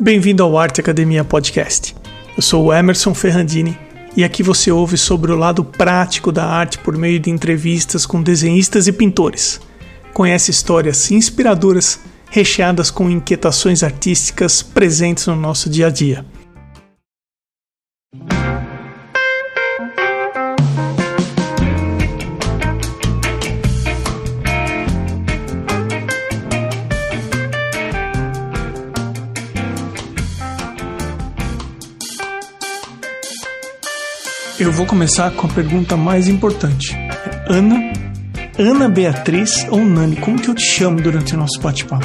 Bem-vindo ao Arte Academia Podcast. Eu sou o Emerson Ferrandini e aqui você ouve sobre o lado prático da arte por meio de entrevistas com desenhistas e pintores. Conhece histórias inspiradoras recheadas com inquietações artísticas presentes no nosso dia a dia. Eu vou começar com a pergunta mais importante. Ana, Ana Beatriz ou Nani? Como que eu te chamo durante o nosso bate-papo?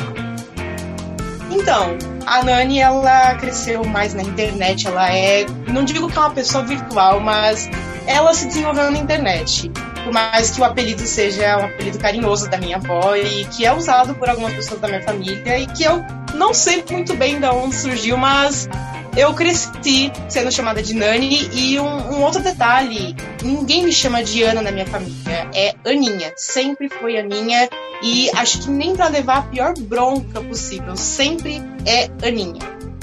Então, a Nani, ela cresceu mais na internet. Ela é, não digo que é uma pessoa virtual, mas ela se desenvolveu na internet. Por mais que o apelido seja um apelido carinhoso da minha avó e que é usado por algumas pessoas da minha família e que eu não sei muito bem de onde surgiu, mas eu cresci sendo chamada de Nani e um, um, outro detalhe, ninguém me chama de Ana na minha família, é Aninha, sempre foi Aninha e acho que nem para levar a pior bronca possível, sempre é Aninha.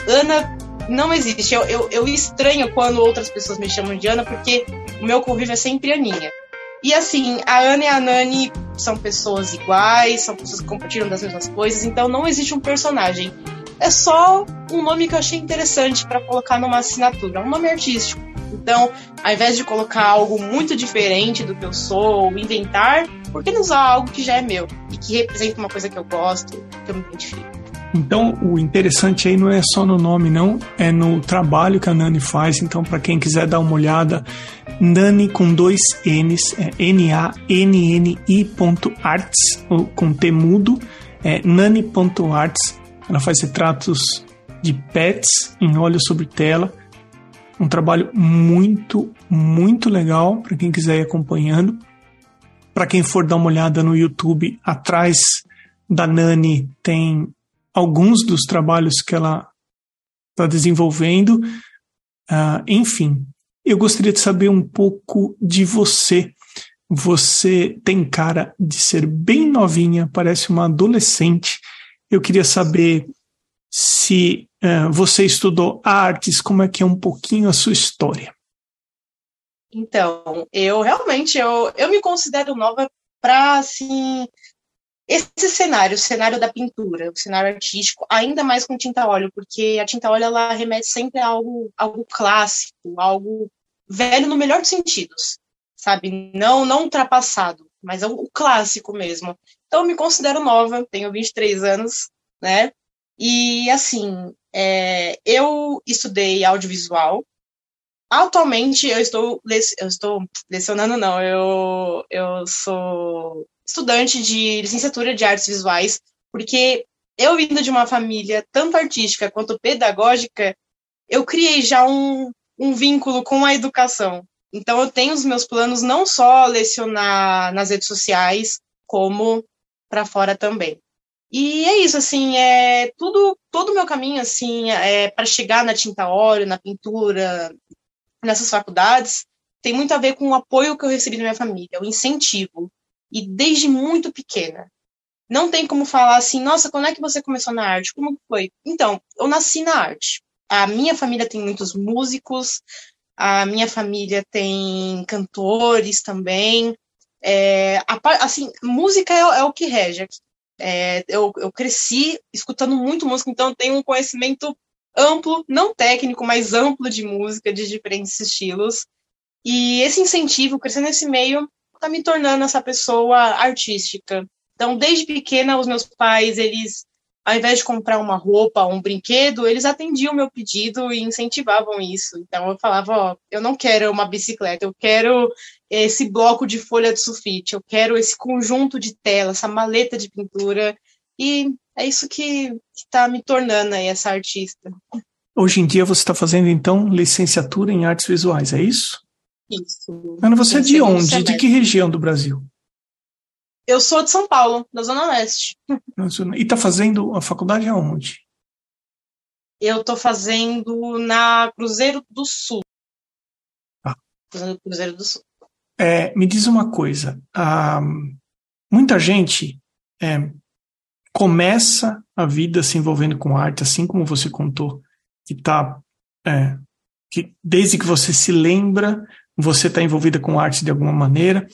Ana não existe, eu, eu, eu estranho quando outras pessoas me chamam de Ana porque o meu convívio é sempre Aninha. E assim, a Ana e a Nani são pessoas iguais, são pessoas que compartilham das mesmas coisas, então não existe um personagem é só um nome que eu achei interessante para colocar numa assinatura, um nome artístico. Então, ao invés de colocar algo muito diferente do que eu sou, ou inventar, por que não usar algo que já é meu e que representa uma coisa que eu gosto, que eu me identifico? Então, o interessante aí não é só no nome, não, é no trabalho que a Nani faz. Então, para quem quiser dar uma olhada, Nani com dois N's, é N-A-N-N-I.arts, com T mudo, é nani.arts. Ela faz retratos de pets em óleo sobre tela. Um trabalho muito, muito legal para quem quiser ir acompanhando. Para quem for dar uma olhada no YouTube, atrás da Nani tem alguns dos trabalhos que ela está desenvolvendo. Uh, enfim, eu gostaria de saber um pouco de você. Você tem cara de ser bem novinha, parece uma adolescente eu queria saber se uh, você estudou artes, como é que é um pouquinho a sua história. Então, eu realmente eu, eu me considero nova para assim esse cenário, o cenário da pintura, o cenário artístico, ainda mais com tinta óleo, porque a tinta óleo ela remete sempre a algo, algo clássico, algo velho no melhor dos sentidos, sabe? Não não ultrapassado, mas é o clássico mesmo. Então, eu me considero nova, tenho 23 anos, né? E, assim, é, eu estudei audiovisual. Atualmente, eu estou, eu estou lecionando, não, eu, eu sou estudante de licenciatura de artes visuais, porque eu vindo de uma família tanto artística quanto pedagógica, eu criei já um, um vínculo com a educação. Então, eu tenho os meus planos não só lecionar nas redes sociais, como para fora também. E é isso, assim, é tudo, todo o meu caminho, assim, é, para chegar na tinta óleo, na pintura, nessas faculdades, tem muito a ver com o apoio que eu recebi da minha família, o incentivo. E desde muito pequena. Não tem como falar assim, nossa, quando é que você começou na arte? Como foi? Então, eu nasci na arte. A minha família tem muitos músicos, a minha família tem cantores também. É, a, assim, música é, é, o que rege. É, eu, eu cresci escutando muito música, então tenho um conhecimento amplo, não técnico, mas amplo de música, de diferentes estilos. E esse incentivo, crescendo nesse meio, está me tornando essa pessoa artística. Então, desde pequena, os meus pais, eles, ao invés de comprar uma roupa, um brinquedo, eles atendiam o meu pedido e incentivavam isso. Então, eu falava, ó, eu não quero uma bicicleta, eu quero esse bloco de folha de sulfite, eu quero esse conjunto de tela, essa maleta de pintura, e é isso que está me tornando aí essa artista. Hoje em dia você está fazendo, então, licenciatura em artes visuais, é isso? Isso. Ana, você é de onde? De que região do Brasil? Eu sou de São Paulo, da Zona Leste. E está fazendo a faculdade aonde? Eu estou fazendo na Cruzeiro do Sul. Ah. Cruzeiro do Sul. É, me diz uma coisa. muita gente é, começa a vida se envolvendo com arte, assim como você contou, que tá é, que desde que você se lembra, você está envolvida com arte de alguma maneira,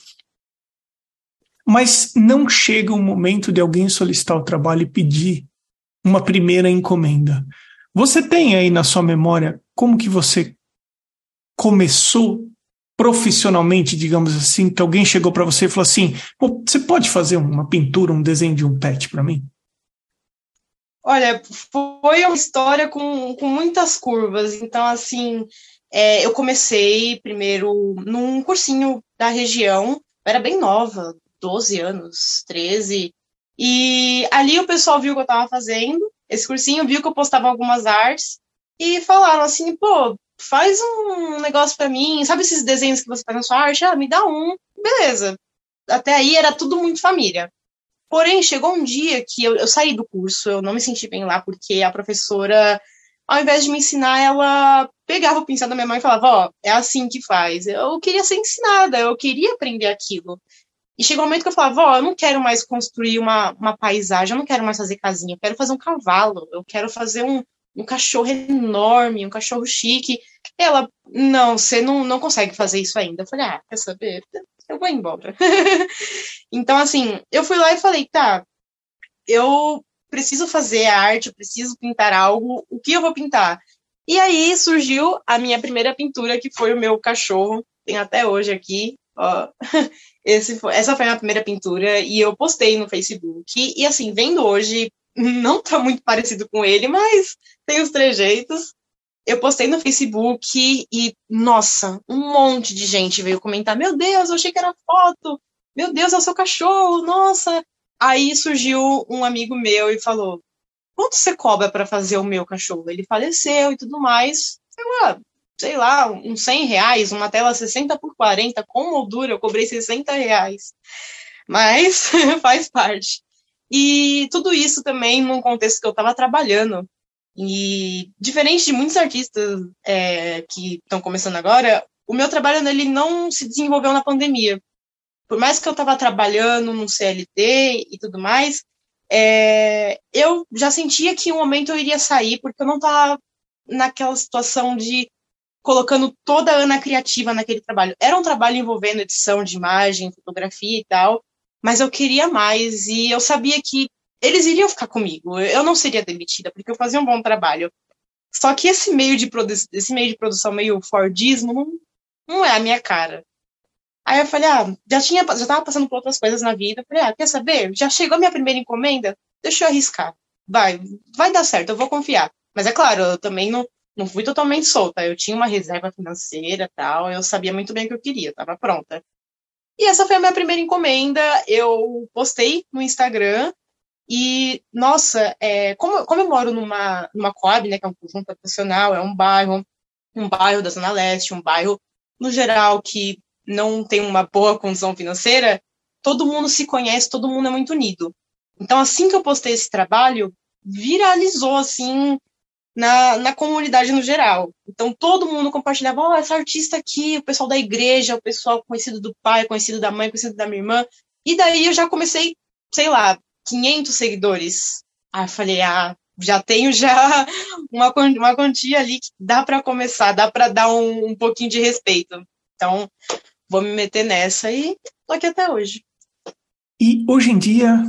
mas não chega o momento de alguém solicitar o trabalho e pedir uma primeira encomenda. Você tem aí na sua memória como que você começou profissionalmente, digamos assim, que alguém chegou para você e falou assim: você pode fazer uma pintura, um desenho de um pet para mim? Olha, foi uma história com, com muitas curvas. Então, assim, é, eu comecei primeiro num cursinho da região, eu era bem nova, 12 anos, 13. E ali o pessoal viu o que eu estava fazendo, esse cursinho, viu que eu postava algumas artes e falaram assim, pô, faz um negócio para mim, sabe esses desenhos que você faz na sua arte? Ah, me dá um, beleza. Até aí era tudo muito família. Porém, chegou um dia que eu, eu saí do curso, eu não me senti bem lá, porque a professora, ao invés de me ensinar, ela pegava o pincel da minha mãe e falava, ó, oh, é assim que faz. Eu queria ser ensinada, eu queria aprender aquilo. E chegou um momento que eu falava, ó, eu não quero mais construir uma, uma paisagem, eu não quero mais fazer casinha, eu quero fazer um cavalo, eu quero fazer um, um cachorro enorme, um cachorro chique. Ela, não, você não, não consegue fazer isso ainda. Eu falei, ah, quer saber? Eu vou embora. então, assim, eu fui lá e falei, tá, eu preciso fazer arte, eu preciso pintar algo, o que eu vou pintar? E aí surgiu a minha primeira pintura, que foi o meu cachorro, tem até hoje aqui, foi, essa foi a minha primeira pintura, e eu postei no Facebook. E, assim, vendo hoje, não tá muito parecido com ele, mas tem os trejeitos. Eu postei no Facebook e, nossa, um monte de gente veio comentar: Meu Deus, eu achei que era foto. Meu Deus, é o seu cachorro, nossa. Aí surgiu um amigo meu e falou: Quanto você cobra para fazer o meu cachorro? Ele faleceu e tudo mais. Eu, sei lá, uns 100 reais, uma tela 60 por 40, com moldura, eu cobrei 60 reais. Mas faz parte. E tudo isso também num contexto que eu estava trabalhando. E diferente de muitos artistas é, que estão começando agora, o meu trabalho nele não se desenvolveu na pandemia. Por mais que eu estava trabalhando no CLT e tudo mais, é, eu já sentia que um momento eu iria sair, porque eu não estava naquela situação de colocando toda a Ana criativa naquele trabalho. Era um trabalho envolvendo edição de imagem, fotografia e tal, mas eu queria mais e eu sabia que eles iriam ficar comigo. Eu não seria demitida porque eu fazia um bom trabalho. Só que esse meio de, esse meio de produção meio Fordismo não, não é a minha cara. Aí eu falei, ah, já tinha, já tava passando por outras coisas na vida. falei, ah, quer saber? Já chegou a minha primeira encomenda? Deixa eu arriscar. Vai, vai dar certo, eu vou confiar. Mas é claro, eu também não, não fui totalmente solta. Eu tinha uma reserva financeira tal, eu sabia muito bem o que eu queria, estava pronta. E essa foi a minha primeira encomenda. Eu postei no Instagram. E, nossa, é, como, como eu moro numa, numa Coab, né, que é um conjunto habitacional, é um bairro, um bairro da Zona Leste, um bairro, no geral, que não tem uma boa condição financeira, todo mundo se conhece, todo mundo é muito unido. Então, assim que eu postei esse trabalho, viralizou, assim, na, na comunidade no geral. Então todo mundo compartilhava, ó, oh, essa artista aqui, o pessoal da igreja, o pessoal conhecido do pai, conhecido da mãe, conhecido da minha irmã. E daí eu já comecei, sei lá, 500 seguidores. Aí eu falei, ah, já tenho já uma, uma quantia ali que dá para começar, dá para dar um, um pouquinho de respeito. Então, vou me meter nessa e tô aqui até hoje. E hoje em dia,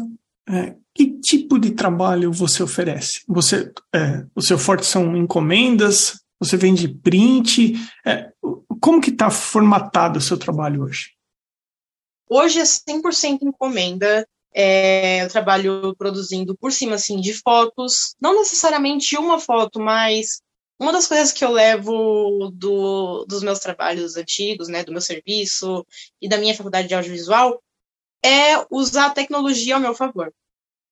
é, que tipo de trabalho você oferece? Você, é, o seu forte são encomendas? Você vende print? É, como que está formatado o seu trabalho hoje? Hoje é 100% encomenda. É, eu trabalho produzindo por cima assim de fotos, não necessariamente uma foto, mas uma das coisas que eu levo do, dos meus trabalhos antigos, né, do meu serviço e da minha faculdade de audiovisual, é usar a tecnologia ao meu favor.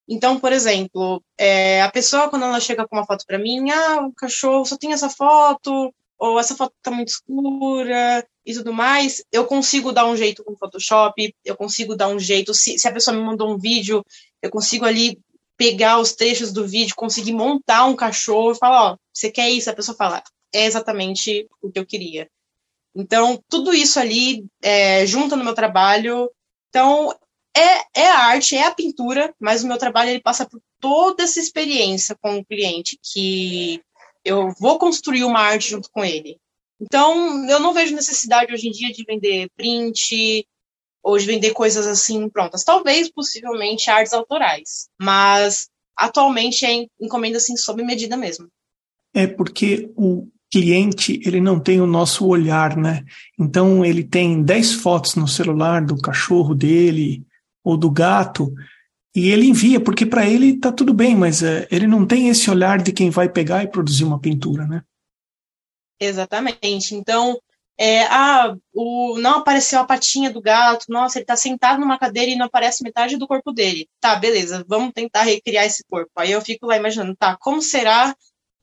Então, por exemplo, é, a pessoa, quando ela chega com uma foto para mim, ah, o cachorro só tem essa foto, ou essa foto tá muito escura e tudo mais, eu consigo dar um jeito com o Photoshop, eu consigo dar um jeito, se, se a pessoa me mandou um vídeo, eu consigo ali pegar os trechos do vídeo, conseguir montar um cachorro e falar, ó, você quer isso? A pessoa fala, é exatamente o que eu queria. Então, tudo isso ali é, junta no meu trabalho. Então, é, é a arte, é a pintura, mas o meu trabalho ele passa por toda essa experiência com o cliente, que eu vou construir uma arte junto com ele. Então, eu não vejo necessidade hoje em dia de vender print, ou de vender coisas assim prontas. Talvez, possivelmente, artes autorais, mas atualmente é encomenda assim sob medida mesmo. É porque o cliente ele não tem o nosso olhar, né? Então ele tem 10 fotos no celular do cachorro dele ou do gato e ele envia porque para ele tá tudo bem, mas é, ele não tem esse olhar de quem vai pegar e produzir uma pintura, né? Exatamente. Então, é, ah, o, não apareceu a patinha do gato, nossa, ele está sentado numa cadeira e não aparece metade do corpo dele. Tá, beleza, vamos tentar recriar esse corpo. Aí eu fico lá imaginando, tá, como será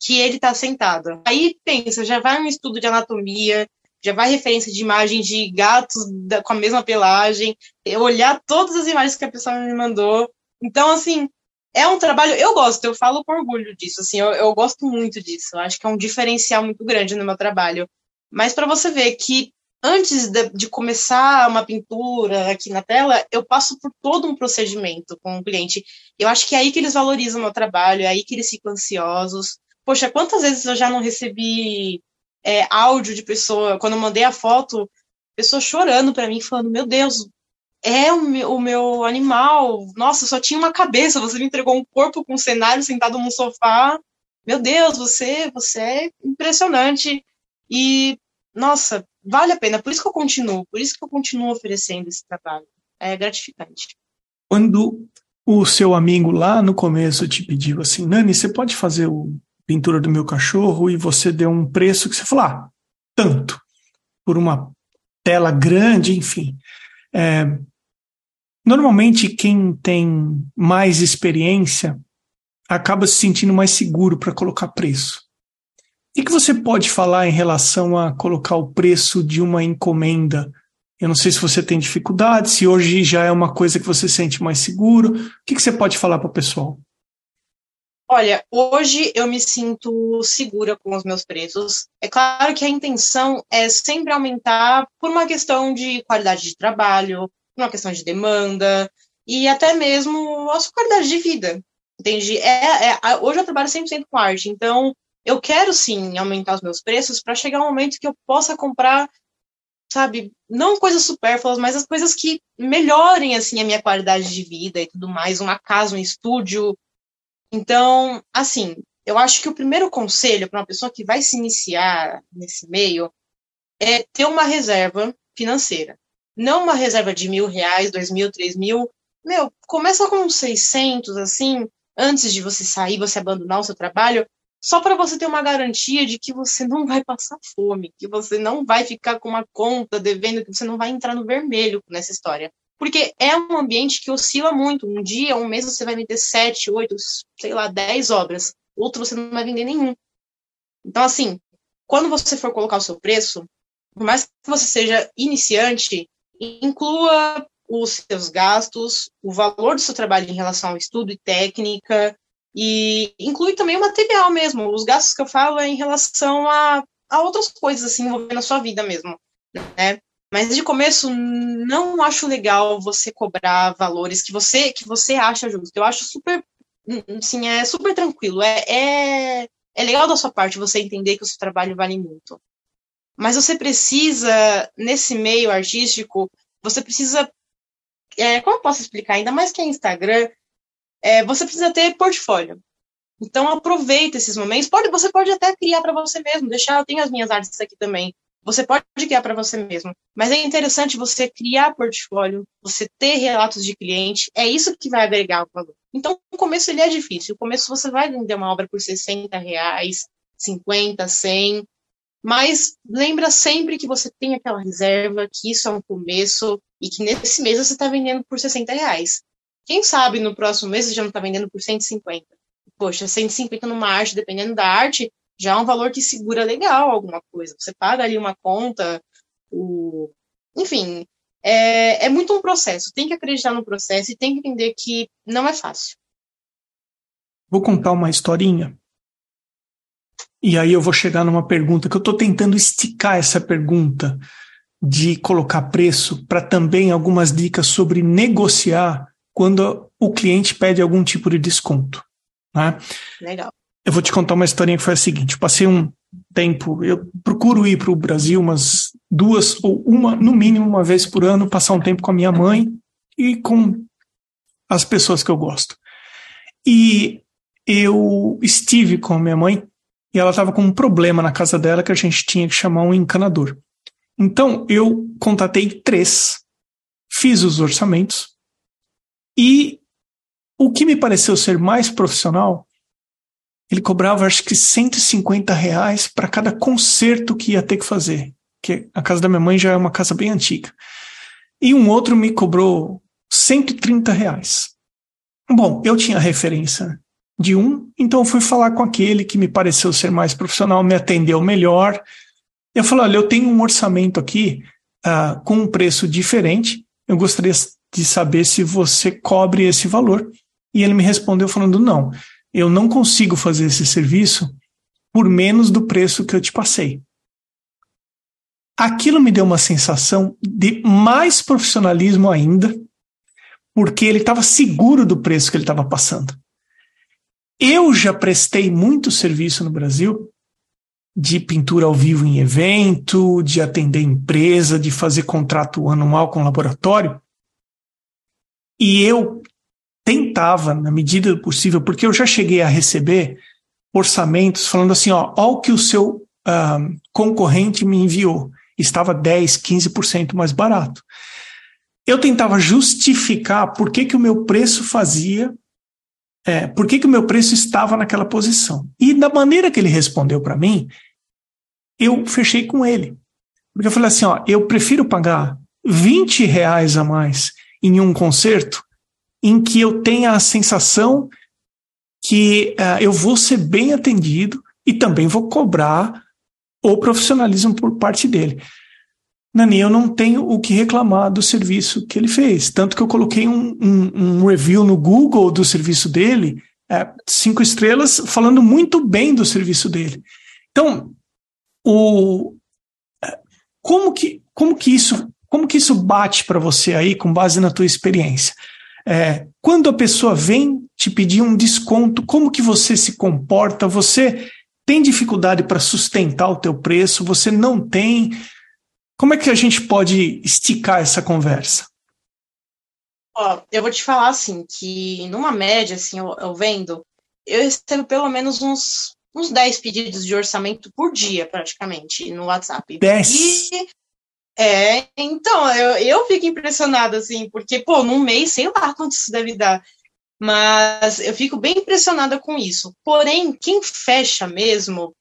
que ele está sentado. Aí pensa, já vai um estudo de anatomia, já vai referência de imagem de gatos da, com a mesma pelagem, olhar todas as imagens que a pessoa me mandou. Então, assim, é um trabalho, eu gosto, eu falo com orgulho disso, assim, eu, eu gosto muito disso. Acho que é um diferencial muito grande no meu trabalho. Mas para você ver que antes de, de, começar uma pintura aqui na tela, eu passo por todo um procedimento com o cliente. Eu acho que é aí que eles valorizam o meu trabalho, é aí que eles ficam ansiosos. Poxa, quantas vezes eu já não recebi é, áudio de pessoa, quando eu mandei a foto, pessoa chorando para mim, falando: Meu Deus, é o meu, o meu, animal. Nossa, só tinha uma cabeça. Você me entregou um corpo com um cenário sentado num sofá. Meu Deus, você, você é impressionante. E, nossa, vale a pena. Por isso que eu continuo. Por isso que eu continuo oferecendo esse trabalho. É gratificante. Quando o seu amigo lá no começo te pediu assim, Nani, você pode fazer o pintura do meu cachorro e você deu um preço que você falou, ah, tanto, por uma tela grande, enfim. É, normalmente, quem tem mais experiência acaba se sentindo mais seguro para colocar preço. O que você pode falar em relação a colocar o preço de uma encomenda? Eu não sei se você tem dificuldade, se hoje já é uma coisa que você sente mais seguro. O que você pode falar para o pessoal? Olha, hoje eu me sinto segura com os meus preços. É claro que a intenção é sempre aumentar por uma questão de qualidade de trabalho, por uma questão de demanda e até mesmo a sua qualidade de vida. Entende? É, é, hoje eu trabalho 100% com arte, então eu quero sim aumentar os meus preços para chegar um momento que eu possa comprar, sabe, não coisas supérfluas, mas as coisas que melhorem assim a minha qualidade de vida e tudo mais, uma casa, um estúdio, então, assim, eu acho que o primeiro conselho para uma pessoa que vai se iniciar nesse meio é ter uma reserva financeira. Não uma reserva de mil reais, dois mil, três mil. Meu, começa com 600, assim, antes de você sair, você abandonar o seu trabalho, só para você ter uma garantia de que você não vai passar fome, que você não vai ficar com uma conta devendo, que você não vai entrar no vermelho nessa história. Porque é um ambiente que oscila muito. Um dia, um mês, você vai vender sete, oito, sei lá, dez obras. Outro você não vai vender nenhum. Então, assim, quando você for colocar o seu preço, por mais que você seja iniciante, inclua os seus gastos, o valor do seu trabalho em relação ao estudo e técnica, e inclui também o material mesmo. Os gastos que eu falo é em relação a, a outras coisas, assim, envolvendo a sua vida mesmo, né? Mas de começo não acho legal você cobrar valores que você que você acha justo. Eu acho super assim, é super tranquilo. É, é, é legal da sua parte você entender que o seu trabalho vale muito. Mas você precisa, nesse meio artístico, você precisa. É, como eu posso explicar? Ainda mais que é Instagram, é, você precisa ter portfólio. Então aproveita esses momentos. Pode, você pode até criar para você mesmo, deixar, eu tenho as minhas artes aqui também. Você pode criar para você mesmo, mas é interessante você criar portfólio, você ter relatos de cliente, é isso que vai agregar o valor. Então, o começo ele é difícil. O começo você vai vender uma obra por 60 reais, 50, 100, mas lembra sempre que você tem aquela reserva, que isso é um começo e que nesse mês você está vendendo por 60 reais. Quem sabe no próximo mês você já não está vendendo por 150. Poxa, 150 numa arte, dependendo da arte, já é um valor que segura legal alguma coisa. Você paga ali uma conta, o... enfim, é, é muito um processo. Tem que acreditar no processo e tem que entender que não é fácil. Vou contar uma historinha. E aí eu vou chegar numa pergunta que eu estou tentando esticar essa pergunta. de colocar preço para também algumas dicas sobre negociar quando o cliente pede algum tipo de desconto. Né? Legal. Eu vou te contar uma historinha que foi a seguinte: eu passei um tempo, eu procuro ir para o Brasil umas duas ou uma, no mínimo uma vez por ano, passar um tempo com a minha mãe e com as pessoas que eu gosto. E eu estive com a minha mãe e ela estava com um problema na casa dela que a gente tinha que chamar um encanador. Então eu contatei três, fiz os orçamentos e o que me pareceu ser mais profissional, ele cobrava acho que 150 reais para cada concerto que ia ter que fazer. Que a casa da minha mãe já é uma casa bem antiga. E um outro me cobrou 130 reais. Bom, eu tinha referência de um, então fui falar com aquele que me pareceu ser mais profissional, me atendeu melhor. Eu falei: olha, eu tenho um orçamento aqui uh, com um preço diferente. Eu gostaria de saber se você cobre esse valor. E ele me respondeu falando: não, eu não consigo fazer esse serviço por menos do preço que eu te passei. Aquilo me deu uma sensação de mais profissionalismo ainda, porque ele estava seguro do preço que ele estava passando. Eu já prestei muito serviço no Brasil de pintura ao vivo em evento, de atender empresa, de fazer contrato anual com laboratório. E eu tentava, na medida do possível, porque eu já cheguei a receber orçamentos falando assim: ó, ó o que o seu uh, concorrente me enviou. Estava 10, 15% mais barato. Eu tentava justificar por que, que o meu preço fazia, é, por que, que o meu preço estava naquela posição. E da maneira que ele respondeu para mim, eu fechei com ele. Porque eu falei assim: ó, eu prefiro pagar 20 reais a mais em um concerto em que eu tenha a sensação que uh, eu vou ser bem atendido e também vou cobrar o profissionalismo por parte dele. Nani, eu não tenho o que reclamar do serviço que ele fez. Tanto que eu coloquei um, um, um review no Google do serviço dele, é, cinco estrelas, falando muito bem do serviço dele. Então, o, é, como, que, como, que isso, como que isso bate para você aí, com base na tua experiência? É, quando a pessoa vem te pedir um desconto, como que você se comporta? Você tem dificuldade para sustentar o teu preço? Você não tem? Como é que a gente pode esticar essa conversa? Ó, eu vou te falar assim, que numa média, assim, eu, eu vendo, eu recebo pelo menos uns, uns 10 pedidos de orçamento por dia, praticamente, no WhatsApp. 10? E é, então, eu, eu fico impressionada, assim, porque, pô, num mês, sei lá quanto isso deve dar. Mas eu fico bem impressionada com isso. Porém, quem fecha mesmo,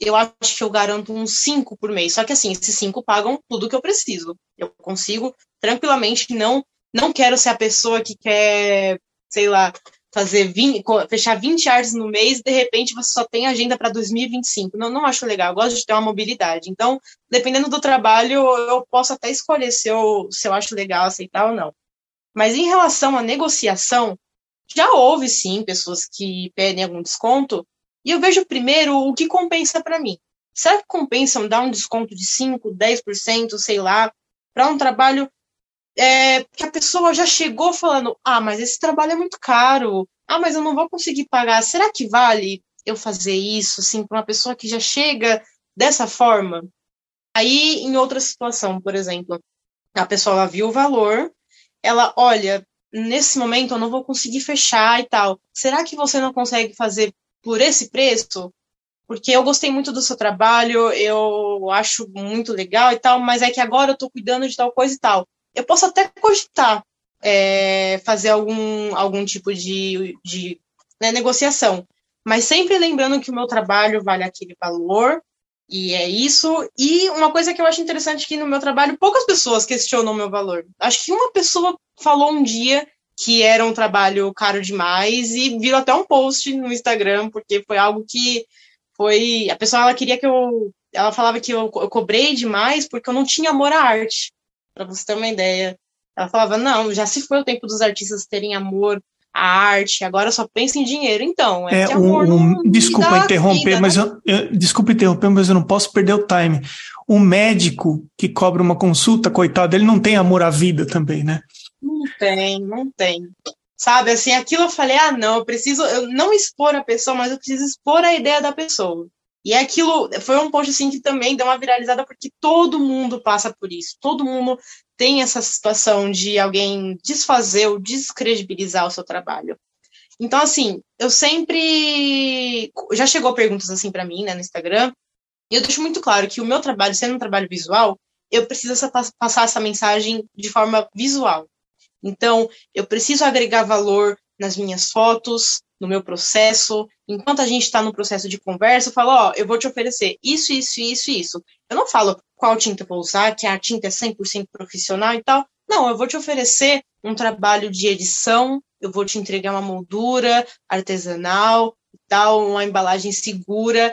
eu acho que eu garanto uns cinco por mês. Só que, assim, esses cinco pagam tudo que eu preciso. Eu consigo tranquilamente, não, não quero ser a pessoa que quer, sei lá, fazer 20, fechar 20 artes no mês e de repente você só tem agenda para 2025. Não, não acho legal, eu gosto de ter uma mobilidade. Então, dependendo do trabalho, eu posso até escolher se eu, se eu acho legal aceitar ou não. Mas em relação à negociação, já houve sim pessoas que pedem algum desconto, e eu vejo primeiro o que compensa para mim. Será que compensa dar um desconto de 5, 10%, sei lá, para um trabalho é, que a pessoa já chegou falando: ah, mas esse trabalho é muito caro, ah, mas eu não vou conseguir pagar. Será que vale eu fazer isso, assim, para uma pessoa que já chega dessa forma? Aí, em outra situação, por exemplo, a pessoa viu o valor, ela, olha, nesse momento eu não vou conseguir fechar e tal. Será que você não consegue fazer por esse preço? Porque eu gostei muito do seu trabalho, eu acho muito legal e tal, mas é que agora eu tô cuidando de tal coisa e tal eu posso até cogitar é, fazer algum, algum tipo de, de né, negociação, mas sempre lembrando que o meu trabalho vale aquele valor, e é isso. E uma coisa que eu acho interessante que no meu trabalho poucas pessoas questionam o meu valor. Acho que uma pessoa falou um dia que era um trabalho caro demais e virou até um post no Instagram, porque foi algo que foi. A pessoa ela queria que eu. Ela falava que eu, eu cobrei demais porque eu não tinha amor à arte para você ter uma ideia. Ela falava: não, já se foi o tempo dos artistas terem amor à arte, agora só pensa em dinheiro. Então, é, é um, um desculpa interromper, vida, mas né? eu, eu, desculpa interromper, mas eu não posso perder o time. o médico que cobra uma consulta, coitado, ele não tem amor à vida também, né? Não tem, não tem. Sabe, assim, aquilo eu falei, ah, não, eu preciso, eu não expor a pessoa, mas eu preciso expor a ideia da pessoa. E aquilo foi um post assim que também deu uma viralizada porque todo mundo passa por isso. Todo mundo tem essa situação de alguém desfazer ou descredibilizar o seu trabalho. Então, assim, eu sempre. Já chegou perguntas assim para mim, né, no Instagram, e eu deixo muito claro que o meu trabalho, sendo um trabalho visual, eu preciso passar essa mensagem de forma visual. Então, eu preciso agregar valor nas minhas fotos, no meu processo. Enquanto a gente está no processo de conversa, eu falo, ó, eu vou te oferecer isso, isso, isso, isso. Eu não falo qual tinta vou usar, que a tinta é 100% profissional e tal. Não, eu vou te oferecer um trabalho de edição, eu vou te entregar uma moldura artesanal e tal, uma embalagem segura.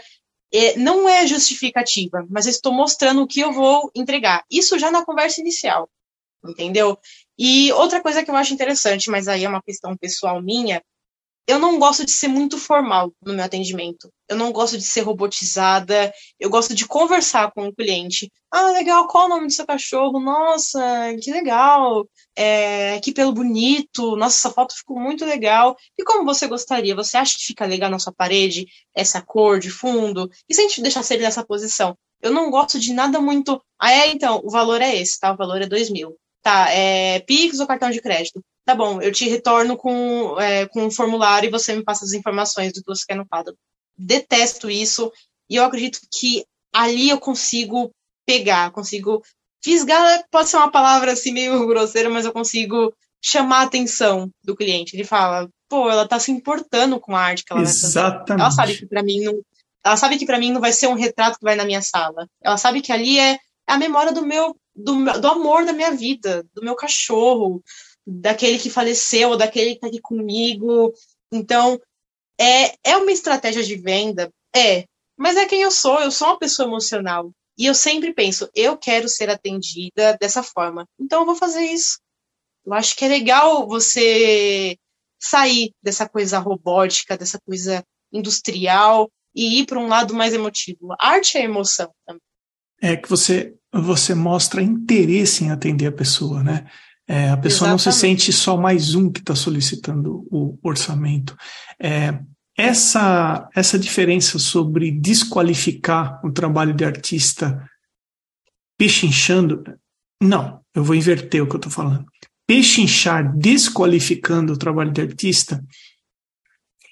É, não é justificativa, mas eu estou mostrando o que eu vou entregar. Isso já na conversa inicial, entendeu? E outra coisa que eu acho interessante, mas aí é uma questão pessoal minha, eu não gosto de ser muito formal no meu atendimento. Eu não gosto de ser robotizada. Eu gosto de conversar com o cliente. Ah, legal, qual o nome do seu cachorro? Nossa, que legal. É, que pelo bonito. Nossa, essa foto ficou muito legal. E como você gostaria? Você acha que fica legal na sua parede? Essa cor de fundo? E se a gente deixasse ele nessa posição? Eu não gosto de nada muito. Ah, é, então, o valor é esse, tá? O valor é dois mil. Tá, é Pix ou cartão de crédito? tá bom, eu te retorno com, é, com um formulário e você me passa as informações do que você quer no quadro. Detesto isso e eu acredito que ali eu consigo pegar, consigo fisgar, pode ser uma palavra assim meio grosseira, mas eu consigo chamar a atenção do cliente. Ele fala, pô, ela tá se importando com a arte que ela Exatamente. vai. Ela sabe que para mim não, ela sabe que para mim não vai ser um retrato que vai na minha sala. Ela sabe que ali é a memória do meu do, do amor da minha vida, do meu cachorro, daquele que faleceu, daquele que está aqui comigo. Então, é, é uma estratégia de venda? É. Mas é quem eu sou, eu sou uma pessoa emocional. E eu sempre penso, eu quero ser atendida dessa forma. Então eu vou fazer isso. Eu acho que é legal você sair dessa coisa robótica, dessa coisa industrial e ir para um lado mais emotivo. A arte é emoção também. É que você você mostra interesse em atender a pessoa, né? É, a pessoa Exatamente. não se sente só mais um que está solicitando o orçamento. É, essa, essa diferença sobre desqualificar o trabalho de artista pechinchando, não, eu vou inverter o que eu estou falando. Pechinchar desqualificando o trabalho de artista,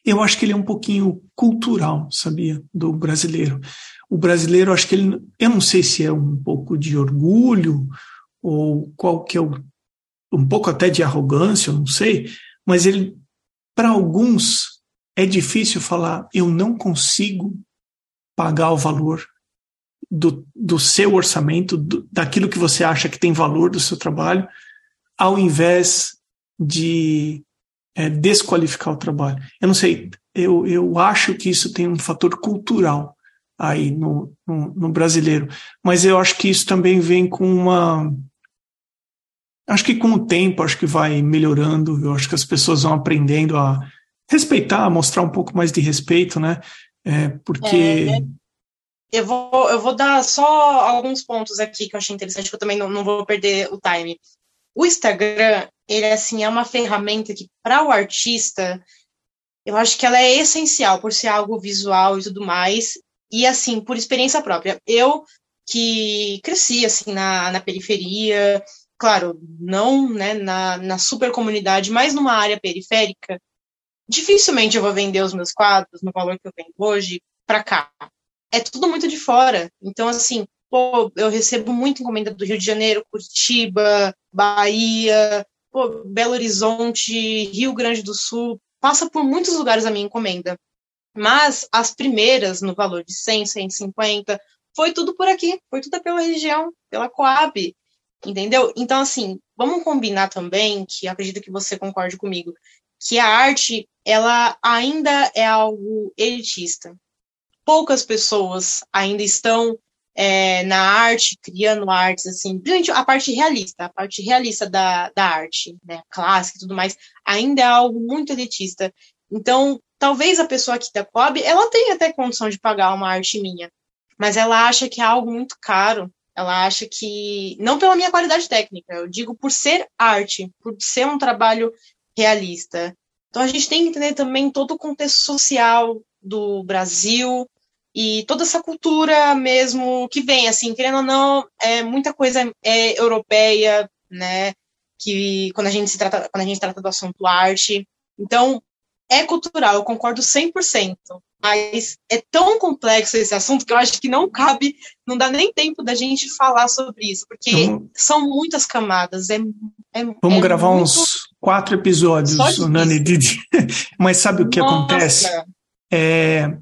eu acho que ele é um pouquinho cultural, sabia, do brasileiro. O brasileiro, acho que ele, eu não sei se é um pouco de orgulho ou qual que é o um pouco até de arrogância, eu não sei, mas ele, para alguns, é difícil falar, eu não consigo pagar o valor do, do seu orçamento, do, daquilo que você acha que tem valor do seu trabalho, ao invés de é, desqualificar o trabalho. Eu não sei, eu, eu acho que isso tem um fator cultural aí no, no, no brasileiro, mas eu acho que isso também vem com uma Acho que com o tempo, acho que vai melhorando, eu acho que as pessoas vão aprendendo a respeitar, mostrar um pouco mais de respeito, né? É, porque. É, eu, vou, eu vou dar só alguns pontos aqui que eu achei interessante, que eu também não, não vou perder o time. O Instagram, ele assim, é uma ferramenta que, para o artista, eu acho que ela é essencial por ser algo visual e tudo mais. E assim, por experiência própria. Eu que cresci assim na, na periferia, claro, não né, na, na super comunidade, mas numa área periférica, dificilmente eu vou vender os meus quadros no valor que eu vendo hoje para cá. É tudo muito de fora. Então, assim, pô, eu recebo muita encomenda do Rio de Janeiro, Curitiba, Bahia, pô, Belo Horizonte, Rio Grande do Sul. Passa por muitos lugares a minha encomenda. Mas as primeiras, no valor de 100, 150, foi tudo por aqui, foi tudo pela região, pela Coab. Entendeu? Então, assim, vamos combinar também, que acredito que você concorde comigo, que a arte, ela ainda é algo elitista. Poucas pessoas ainda estão é, na arte, criando artes, assim, principalmente a parte realista, a parte realista da, da arte, né, clássica e tudo mais, ainda é algo muito elitista. Então, talvez a pessoa aqui da Coab, ela tenha até condição de pagar uma arte minha, mas ela acha que é algo muito caro, Ela acha que, não pela minha qualidade técnica, eu digo por ser arte, por ser um trabalho realista. Então a gente tem que entender também todo o contexto social do Brasil e toda essa cultura mesmo que vem, assim, querendo ou não, é muita coisa é europeia, né? Que quando a gente se trata, quando a gente trata do assunto arte, então é cultural, eu concordo 100%. Mas é tão complexo esse assunto que eu acho que não cabe, não dá nem tempo da gente falar sobre isso, porque então, são muitas camadas. É, é vamos é gravar uns quatro episódios, Nani Didi. Mas sabe o que Nossa. acontece? É,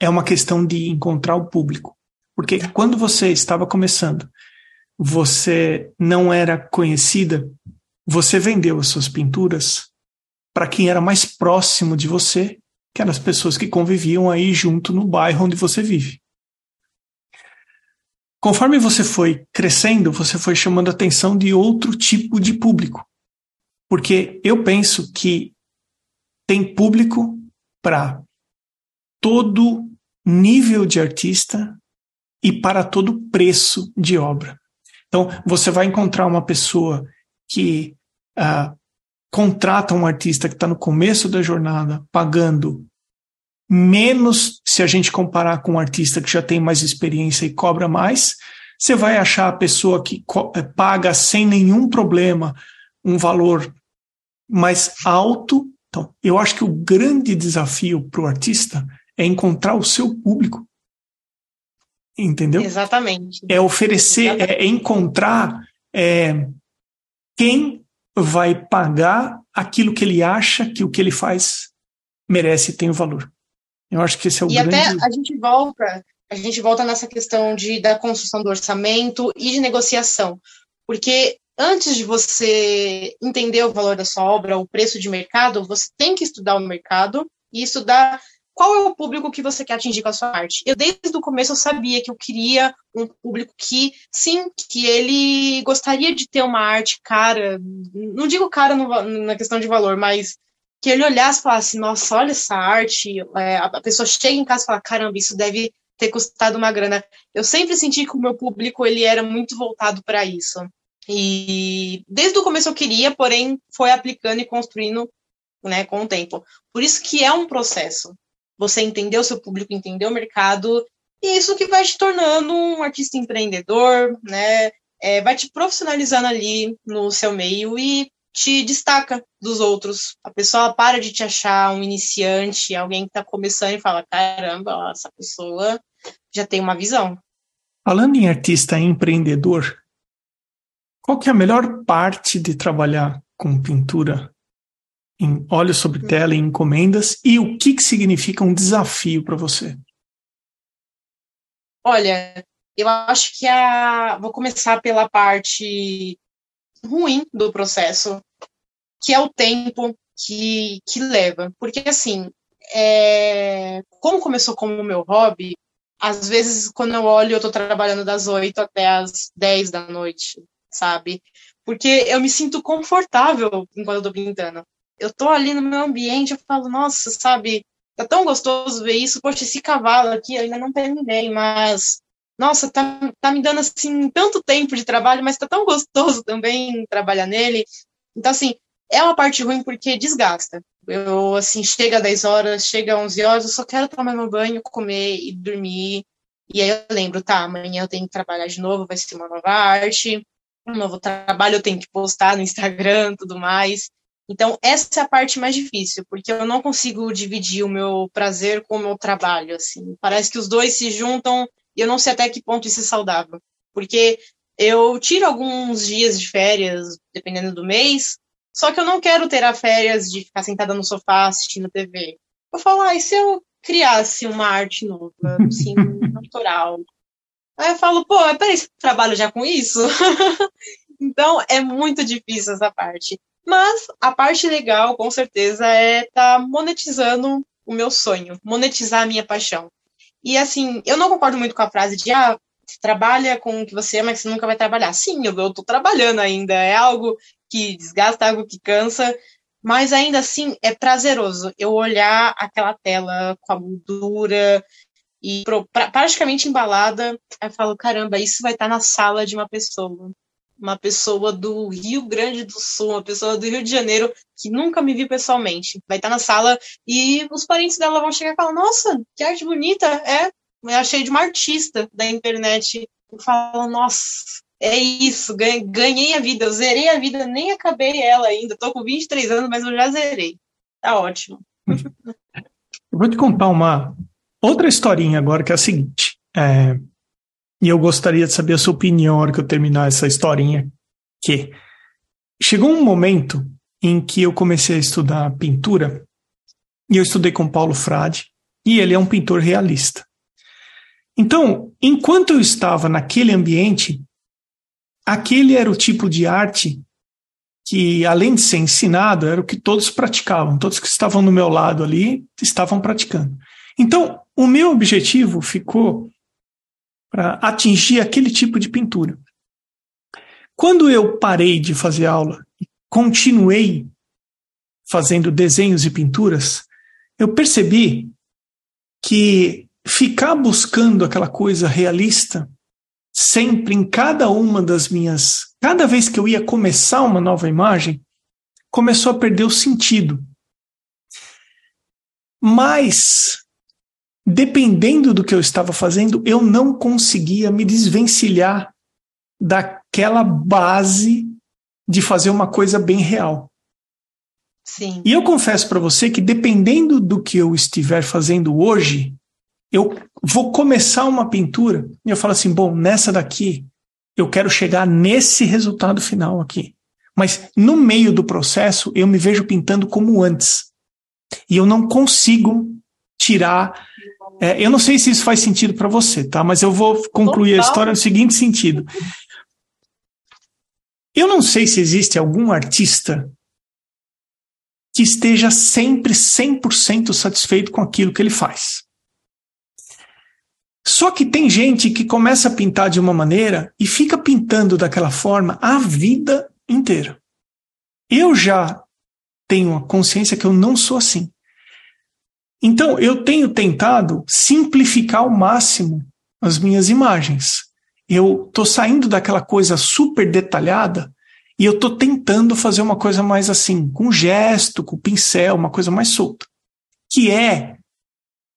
é uma questão de encontrar o público. Porque quando você estava começando, você não era conhecida, você vendeu as suas pinturas para quem era mais próximo de você, que eram as pessoas que conviviam aí junto no bairro onde você vive. Conforme você foi crescendo, você foi chamando a atenção de outro tipo de público. Porque eu penso que tem público para todo nível de artista e para todo preço de obra. Então, você vai encontrar uma pessoa que uh, contrata um artista que está no começo da jornada, pagando menos se a gente comparar com um artista que já tem mais experiência e cobra mais. Você vai achar a pessoa que eh, paga sem nenhum problema um valor mais alto. Então, eu acho que o grande desafio para o artista é encontrar o seu público. Entendeu? Exatamente. É oferecer, Exatamente. é encontrar é, quem vai pagar aquilo que ele acha que o que ele faz merece e tem o valor. Eu acho que esse é o e grande... até a gente volta, a gente volta nessa questão de, da construção do orçamento e de negociação. Porque antes de você entender o valor da sua obra, o preço de mercado, você tem que estudar o mercado e estudar qual é o público que você quer atingir com a sua arte. Eu desde o começo eu sabia que eu queria um público que, sim, que ele gostaria de ter uma arte cara, não digo cara no, na questão de valor, mas que ele olhasse e falasse, nossa, olha essa arte, é, a pessoa chega em casa e fala, caramba, isso deve ter custado uma grana. Eu sempre senti que o meu público ele era muito voltado para isso. E desde o começo eu queria, porém foi aplicando e construindo né, com o tempo. Por isso que é um processo você entender o seu público, entender o mercado, e isso que vai te tornando um artista empreendedor, né? É, vai te profissionalizando ali no seu meio e te destaca dos outros. A pessoa para de te achar um iniciante, alguém que está começando e fala: caramba, essa pessoa já tem uma visão. Falando em artista empreendedor, qual que é a melhor parte de trabalhar com pintura em óleo sobre tela e encomendas e o que, que significa um desafio para você? Olha, eu acho que a. Vou começar pela parte ruim do processo, que é o tempo que, que leva. Porque, assim, é... como começou como meu hobby, às vezes, quando eu olho, eu estou trabalhando das 8 até as 10 da noite, sabe? Porque eu me sinto confortável enquanto eu estou pintando eu tô ali no meu ambiente, eu falo, nossa, sabe, tá tão gostoso ver isso, poxa, esse cavalo aqui ainda não terminei, mas, nossa, tá, tá me dando, assim, tanto tempo de trabalho, mas tá tão gostoso também trabalhar nele. Então, assim, é uma parte ruim porque desgasta. Eu, assim, chega às 10 horas, chega às 11 horas, eu só quero tomar meu banho, comer e dormir. E aí eu lembro, tá, amanhã eu tenho que trabalhar de novo, vai ser uma nova arte, um novo trabalho, eu tenho que postar no Instagram, tudo mais. Então, essa é a parte mais difícil, porque eu não consigo dividir o meu prazer com o meu trabalho, assim. Parece que os dois se juntam e eu não sei até que ponto isso é saudável. Porque eu tiro alguns dias de férias, dependendo do mês, só que eu não quero ter a férias de ficar sentada no sofá assistindo TV. Eu falo, ah, e se eu criasse uma arte nova, assim, natural? Aí eu falo, pô, peraí, você trabalha já com isso? então, é muito difícil essa parte. Mas a parte legal, com certeza, é estar tá monetizando o meu sonho, monetizar a minha paixão. E assim, eu não concordo muito com a frase de ah, trabalha com o que você ama, que você nunca vai trabalhar. Sim, eu, estou trabalhando ainda. É algo que desgasta, algo que cansa, mas ainda assim é prazeroso eu olhar aquela tela com a moldura, e praticamente embalada, eu falo, caramba, isso vai estar tá na sala de uma pessoa. Uma pessoa do Rio Grande do Sul, uma pessoa do Rio de Janeiro, que nunca me viu pessoalmente. Vai estar na sala e os parentes dela vão chegar e falar, nossa, que arte bonita, é, eu achei de uma artista da internet. Eu falo, nossa, é isso, ganhei a vida, eu zerei a vida, nem acabei ela ainda. Tô com 23 anos, mas eu já zerei. Tá ótimo. Eu vou te contar uma outra historinha agora, que é a seguinte. É, e eu gostaria de saber a sua opinião na hora que eu terminar essa historinha. Que chegou um momento em que eu comecei a estudar pintura, e eu estudei com Paulo Frade, e ele é um pintor realista. Então, enquanto eu estava naquele ambiente, aquele era o tipo de arte que, além de ser ensinado, era o que todos praticavam, todos que estavam no meu lado ali estavam praticando. Então, o meu objetivo ficou para atingir aquele tipo de pintura. Quando eu parei de fazer aula e continuei fazendo desenhos e pinturas, eu percebi que ficar buscando aquela coisa realista sempre em cada uma das minhas. Cada vez que eu ia começar uma nova imagem, começou a perder o sentido. Mas, dependendo do que eu estava fazendo, eu não conseguia me desvencilhar daquela base de fazer uma coisa bem real. Sim. E eu confesso para você que, dependendo do que eu estiver fazendo hoje, eu vou começar uma pintura e eu falo assim, bom, nessa daqui eu quero chegar nesse resultado final aqui. Mas no meio do processo eu me vejo pintando como antes. E eu não consigo tirar. É, eu não sei se isso faz sentido para você, tá? Mas eu vou concluir a história no seguinte sentido. Eu não sei se existe algum artista que esteja sempre 100% satisfeito com aquilo que ele faz. Só que tem gente que começa a pintar de uma maneira e fica pintando daquela forma a vida inteira. Eu já tenho a consciência que eu não sou assim. Então, eu tenho tentado simplificar ao máximo as minhas imagens. Eu estou saindo daquela coisa super detalhada e eu estou tentando fazer uma coisa mais assim, com gesto, com pincel, uma coisa mais solta. Que é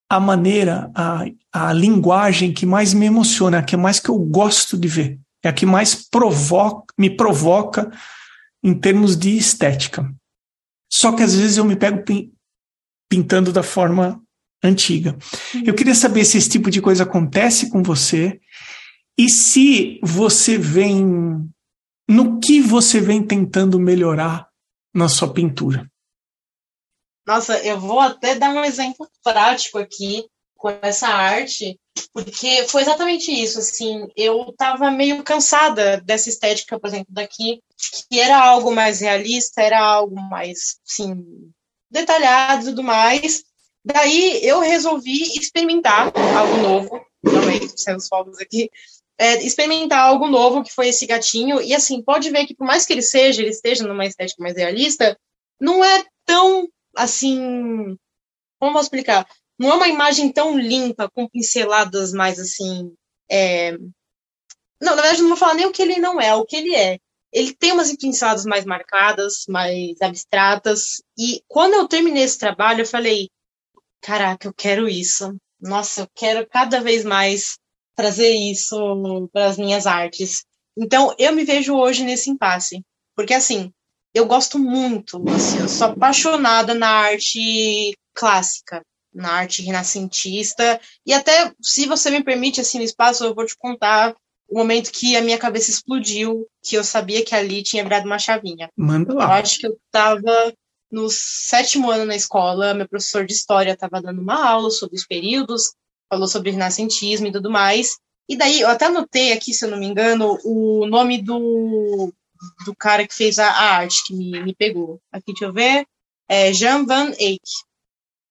a maneira, a, a linguagem que mais me emociona, a que mais que eu gosto de ver, é a que mais provoca, me provoca em termos de estética. Só que às vezes eu me pego pintando da forma antiga. Eu queria saber se esse tipo de coisa acontece com você e se você vem. No que você vem tentando melhorar na sua pintura? Nossa, eu vou até dar um exemplo prático aqui com essa arte, porque foi exatamente isso, assim, eu tava meio cansada dessa estética, por exemplo, daqui, que era algo mais realista, era algo mais, assim, detalhado e tudo mais. Daí eu resolvi experimentar algo novo, também saindo os fogos aqui, é, experimentar algo novo, que foi esse gatinho, e assim, pode ver que por mais que ele seja, ele esteja numa estética mais realista, não é tão assim. Como posso explicar? Não é uma imagem tão limpa, com pinceladas mais assim. É... Não, na verdade, não vou falar nem o que ele não é, o que ele é. Ele tem umas pinceladas mais marcadas, mais abstratas. E quando eu terminei esse trabalho, eu falei: caraca, eu quero isso. Nossa, eu quero cada vez mais trazer isso para as minhas artes. Então, eu me vejo hoje nesse impasse. Porque, assim, eu gosto muito, assim, eu sou apaixonada na arte clássica, na arte renascentista, e até, se você me permite, assim, no espaço, eu vou te contar o momento que a minha cabeça explodiu, que eu sabia que ali tinha virado uma chavinha. Manda lá. Eu acho que eu estava no sétimo ano na escola, meu professor de história estava dando uma aula sobre os períodos, falou sobre renascentismo e tudo mais, e daí eu até anotei aqui, se eu não me engano, o nome do do cara que fez a, a arte que me, me pegou. Aqui, deixa eu ver. É Jean Van Eyck.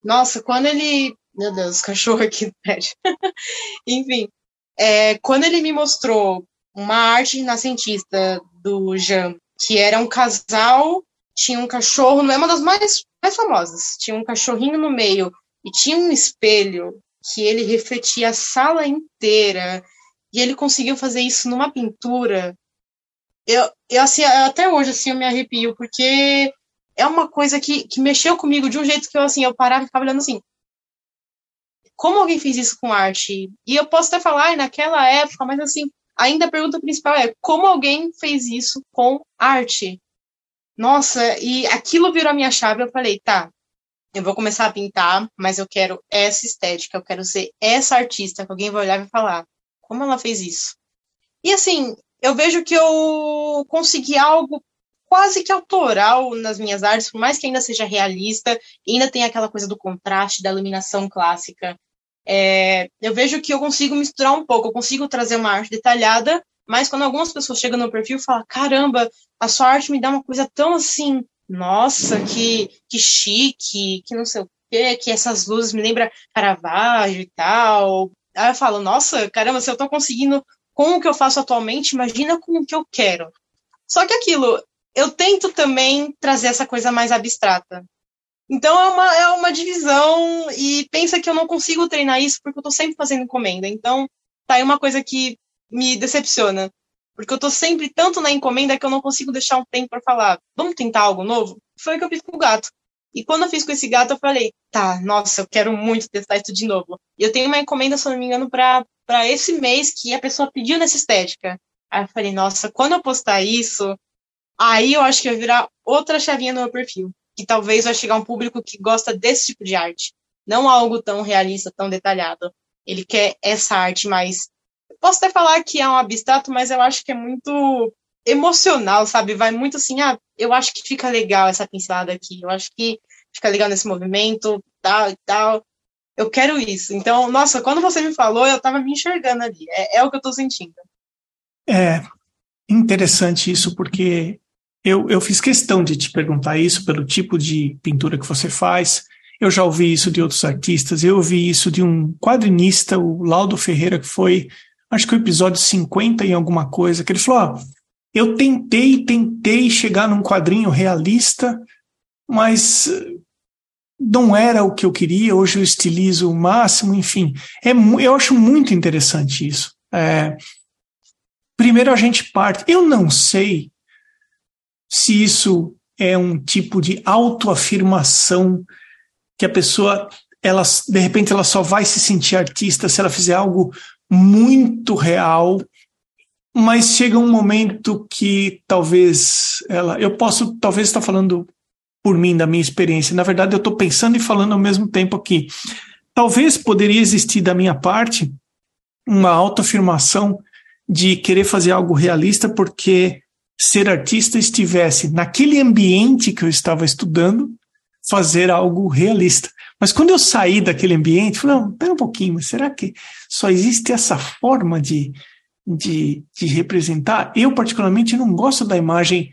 Nossa, quando ele. Meu Deus, cachorro aqui no prédio. Enfim, é, quando ele me mostrou uma arte renascentista do Jean, que era um casal, tinha um cachorro, não é uma das mais, mais famosas, tinha um cachorrinho no meio e tinha um espelho que ele refletia a sala inteira e ele conseguiu fazer isso numa pintura. Eu, eu assim, até hoje assim eu me arrepio porque é uma coisa que, que mexeu comigo de um jeito que eu assim, eu parava e ficava olhando assim, como alguém fez isso com arte? E eu posso até falar, naquela época, mas assim, ainda a pergunta principal é como alguém fez isso com arte? Nossa, e aquilo virou a minha chave. Eu falei, tá, eu vou começar a pintar, mas eu quero essa estética, eu quero ser essa artista que alguém vai olhar e vai falar, como ela fez isso? E assim, eu vejo que eu consegui algo quase que autoral nas minhas artes, por mais que ainda seja realista, ainda tem aquela coisa do contraste, da iluminação clássica. É, eu vejo que eu consigo misturar um pouco, eu consigo trazer uma arte detalhada, mas quando algumas pessoas chegam no perfil e falam, caramba, a sua arte me dá uma coisa tão assim, nossa, que, que chique, que não sei o quê, que essas luzes me lembram Caravaggio e tal. Aí eu falo, nossa, caramba, se eu tô conseguindo com o que eu faço atualmente, imagina com o que eu quero. Só que aquilo, eu tento também trazer essa coisa mais abstrata. Então é uma, é uma divisão e pensa que eu não consigo treinar isso porque eu tô sempre fazendo encomenda. Então tá aí uma coisa que me decepciona. Porque eu tô sempre tanto na encomenda que eu não consigo deixar um tempo para falar, vamos tentar algo novo? Foi o que eu fiz com o gato. E quando eu fiz com esse gato, eu falei, tá, nossa, eu quero muito testar isso de novo. E eu tenho uma encomenda, se não me engano, pra esse mês que a pessoa pediu nessa estética. Aí eu falei, nossa, quando eu postar isso, aí eu acho que vai virar outra chavinha no meu perfil que talvez vai chegar um público que gosta desse tipo de arte, não algo tão realista, tão detalhado. Ele quer essa arte mais. Posso até falar que é um abstrato, mas eu acho que é muito emocional, sabe? Vai muito assim, ah, eu acho que fica legal essa pincelada aqui, eu acho que fica legal nesse movimento, tal e tal. Eu quero isso. Então, nossa, quando você me falou, eu tava me enxergando ali. É, é o que eu tô sentindo. É interessante isso, porque eu, eu fiz questão de te perguntar isso pelo tipo de pintura que você faz. Eu já ouvi isso de outros artistas, eu ouvi isso de um quadrinista, o Laudo Ferreira, que foi, acho que o episódio 50 em alguma coisa, que ele falou: ó, eu tentei, tentei chegar num quadrinho realista, mas não era o que eu queria, hoje eu estilizo o máximo, enfim. É, eu acho muito interessante isso. É, primeiro a gente parte. Eu não sei se isso é um tipo de autoafirmação que a pessoa, ela, de repente, ela só vai se sentir artista se ela fizer algo muito real, mas chega um momento que talvez ela, eu posso talvez estar falando por mim da minha experiência. Na verdade, eu estou pensando e falando ao mesmo tempo aqui. Talvez poderia existir da minha parte uma autoafirmação de querer fazer algo realista porque ser artista estivesse naquele ambiente que eu estava estudando, fazer algo realista. Mas quando eu saí daquele ambiente, falei, não, pera um pouquinho, mas será que só existe essa forma de, de, de representar? Eu, particularmente, não gosto da imagem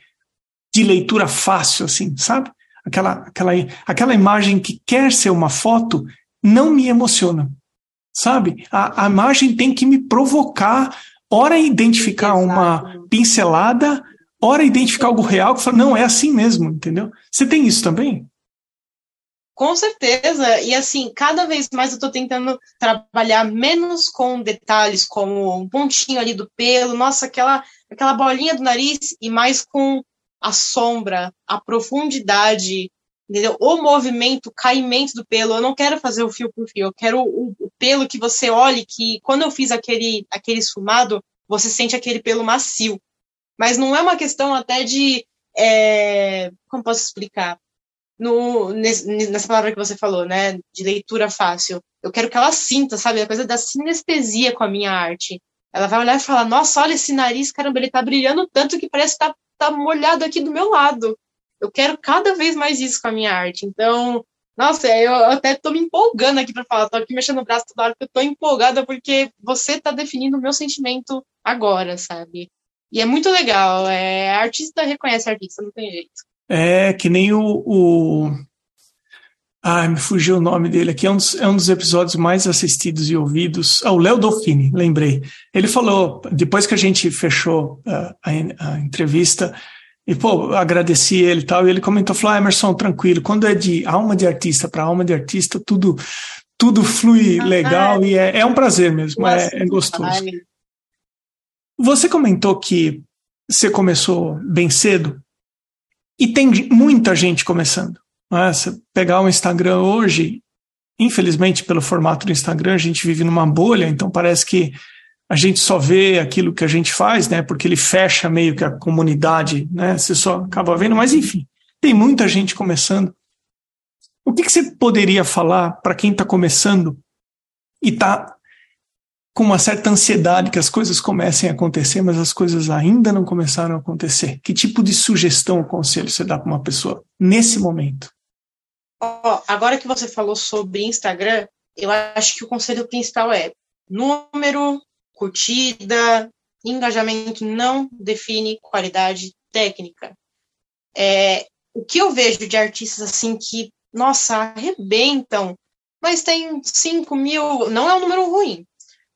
de leitura fácil, assim, sabe? Aquela, aquela, aquela imagem que quer ser uma foto não me emociona, sabe? A, a imagem tem que me provocar, ora identificar Exato. uma pincelada, hora identificar algo real que fala, não, é assim mesmo, entendeu? Você tem isso também? Com certeza, e assim, cada vez mais eu estou tentando trabalhar menos com detalhes, como um pontinho ali do pelo, nossa, aquela, aquela bolinha do nariz, e mais com a sombra, a profundidade, entendeu? O movimento, o caimento do pelo. Eu não quero fazer o fio por fio, eu quero o, o pelo que você olhe, que quando eu fiz aquele, aquele esfumado, você sente aquele pelo macio. Mas não é uma questão até de. É, como posso explicar? No, nessa palavra que você falou, né? De leitura fácil. Eu quero que ela sinta, sabe? A coisa da sinestesia com a minha arte. Ela vai olhar e falar: Nossa, olha esse nariz, caramba, ele tá brilhando tanto que parece que tá, tá molhado aqui do meu lado. Eu quero cada vez mais isso com a minha arte. Então, nossa, eu até tô me empolgando aqui para falar, tô aqui mexendo o braço toda hora, porque eu tô empolgada porque você tá definindo o meu sentimento agora, sabe? E é muito legal. É, artista reconhece artista, não tem jeito. É que nem o. o... Ai, me fugiu o nome dele aqui. É um, dos, é um dos episódios mais assistidos e ouvidos. Ah, o Léo Dolfini, lembrei. Ele falou, depois que a gente fechou uh, a, a, entrevista, e pô, agradeci ele e tal, e ele comentou: falou, ah, Emerson, tranquilo, quando é de alma de artista para alma de artista, tudo tudo flui legal e é, é um prazer mesmo, é, é gostoso. Você comentou que você começou bem cedo e tem muita gente começando. Né? Você pegar o Instagram hoje, infelizmente, pelo formato do Instagram, a gente vive numa bolha, então parece que a gente só vê aquilo que a gente faz, né? Porque ele fecha meio que a comunidade, né? Você só acaba vendo, mas enfim, tem muita gente começando. O que, que você poderia falar para quem está começando e está com uma certa ansiedade que as coisas comecem a acontecer, mas as coisas ainda não começaram a acontecer? Que tipo de sugestão ou conselho você dá para uma pessoa nesse momento? Oh, agora que você falou sobre Instagram, eu acho que o conselho principal é número, curtida, engajamento não define qualidade técnica. É, o que eu vejo de artistas assim que, nossa, arrebentam, mas tem 5 mil, não é um número ruim,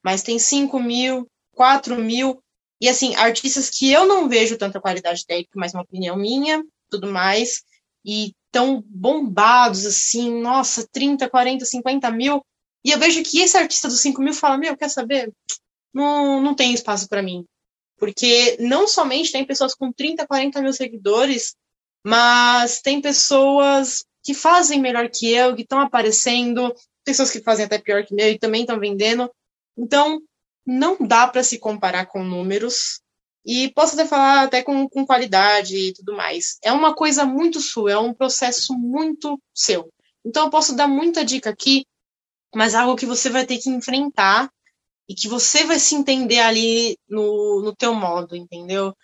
mas tem 5 mil, 4 mil, e assim, artistas que eu não vejo tanta qualidade técnica, mas uma opinião minha, tudo mais, e tão bombados assim, nossa, 30, 40, 50 mil, e eu vejo que esse artista dos 5 mil fala, meu, quer saber? Não, não tem espaço para mim. Porque não somente tem pessoas com 30, 40 mil seguidores, mas tem pessoas que fazem melhor que eu, que estão aparecendo, pessoas que fazem até pior que eu e também estão vendendo. Então, não dá para se comparar com números. E posso até falar até com, com qualidade e tudo mais. É uma coisa muito sua, é um processo muito seu. Então, eu posso dar muita dica aqui, mas algo que você vai ter que enfrentar e que você vai se entender ali no, no teu modo, entendeu?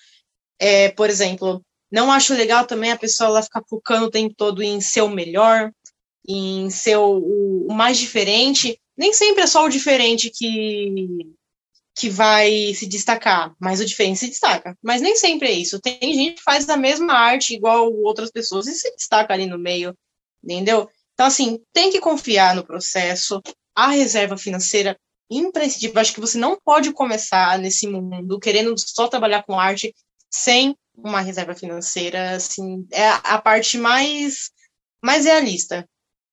É, por exemplo, não acho legal também a pessoa lá ficar focando o tempo todo em ser o melhor, em ser o, o mais diferente. Nem sempre é só o diferente que, que vai se destacar, mas o diferente se destaca. Mas nem sempre é isso. Tem gente que faz a mesma arte igual outras pessoas e se destaca ali no meio, entendeu? Então, assim, tem que confiar no processo. A reserva financeira imprescindível. Acho que você não pode começar nesse mundo querendo só trabalhar com arte sem uma reserva financeira, assim, é a parte mais, mais realista.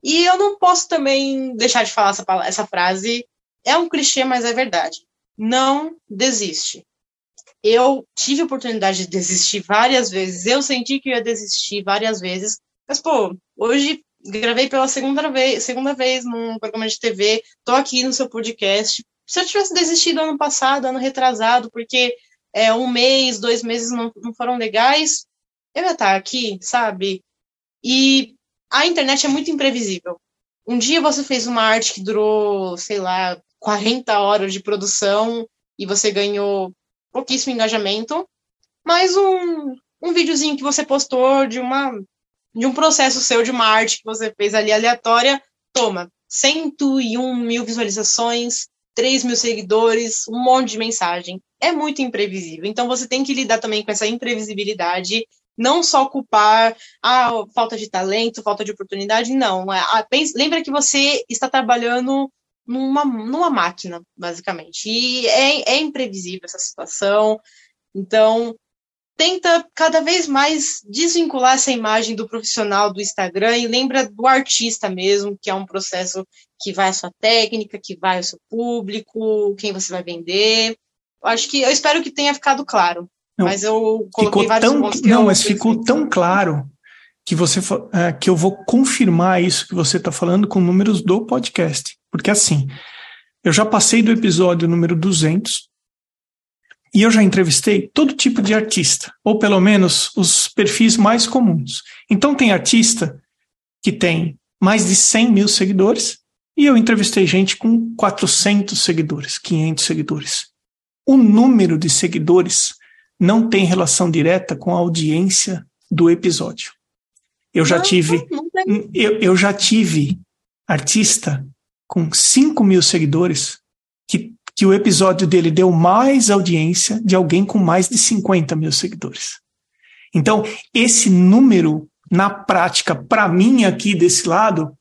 E eu não posso também deixar de falar essa, essa frase, é um clichê, mas é verdade. Não desiste. Eu tive a oportunidade de desistir várias vezes, eu senti que ia desistir várias vezes, mas, pô, hoje gravei pela segunda vez, segunda vez num programa de TV, tô aqui no seu podcast. Se eu tivesse desistido ano passado, ano retrasado, porque é, um mês, dois meses não, não foram legais, eu ia estar aqui, sabe? E a internet é muito imprevisível. Um dia você fez uma arte que durou, sei lá, 40 horas de produção e você ganhou pouquíssimo engajamento, mas um, um videozinho que você postou de uma de um processo seu de uma arte que você fez ali aleatória, toma 101 mil visualizações, 3 mil seguidores, um monte de mensagem. É muito imprevisível. Então você tem que lidar também com essa imprevisibilidade, não só culpar a ah, falta de talento, falta de oportunidade, não. É, lembra que você está trabalhando numa, numa máquina, basicamente. E é, é imprevisível essa situação. Então, tenta cada vez mais desvincular essa imagem do profissional do Instagram e lembra do artista mesmo, que é um processo que vai a sua técnica, que vai ao seu público, quem você vai vender. Eu acho que eu espero que tenha ficado claro. Não, mas eu coloquei ficou vários tão, Não, mas ficou tão claro que você é, que eu vou confirmar isso que você está falando com números do podcast. Porque assim, eu já passei do episódio número 200, e eu já entrevistei todo tipo de artista, ou pelo menos os perfis mais comuns. Então, tem artista que tem mais de 100 mil seguidores, e eu entrevistei gente com 400 seguidores, 500 seguidores. O número de seguidores não tem relação direta com a audiência do episódio. Eu já não, tive, não eu, eu já tive artista com 5 mil seguidores que que o episódio dele deu mais audiência de alguém com mais de 50 mil seguidores. Então, esse número, na prática, para mim aqui desse lado,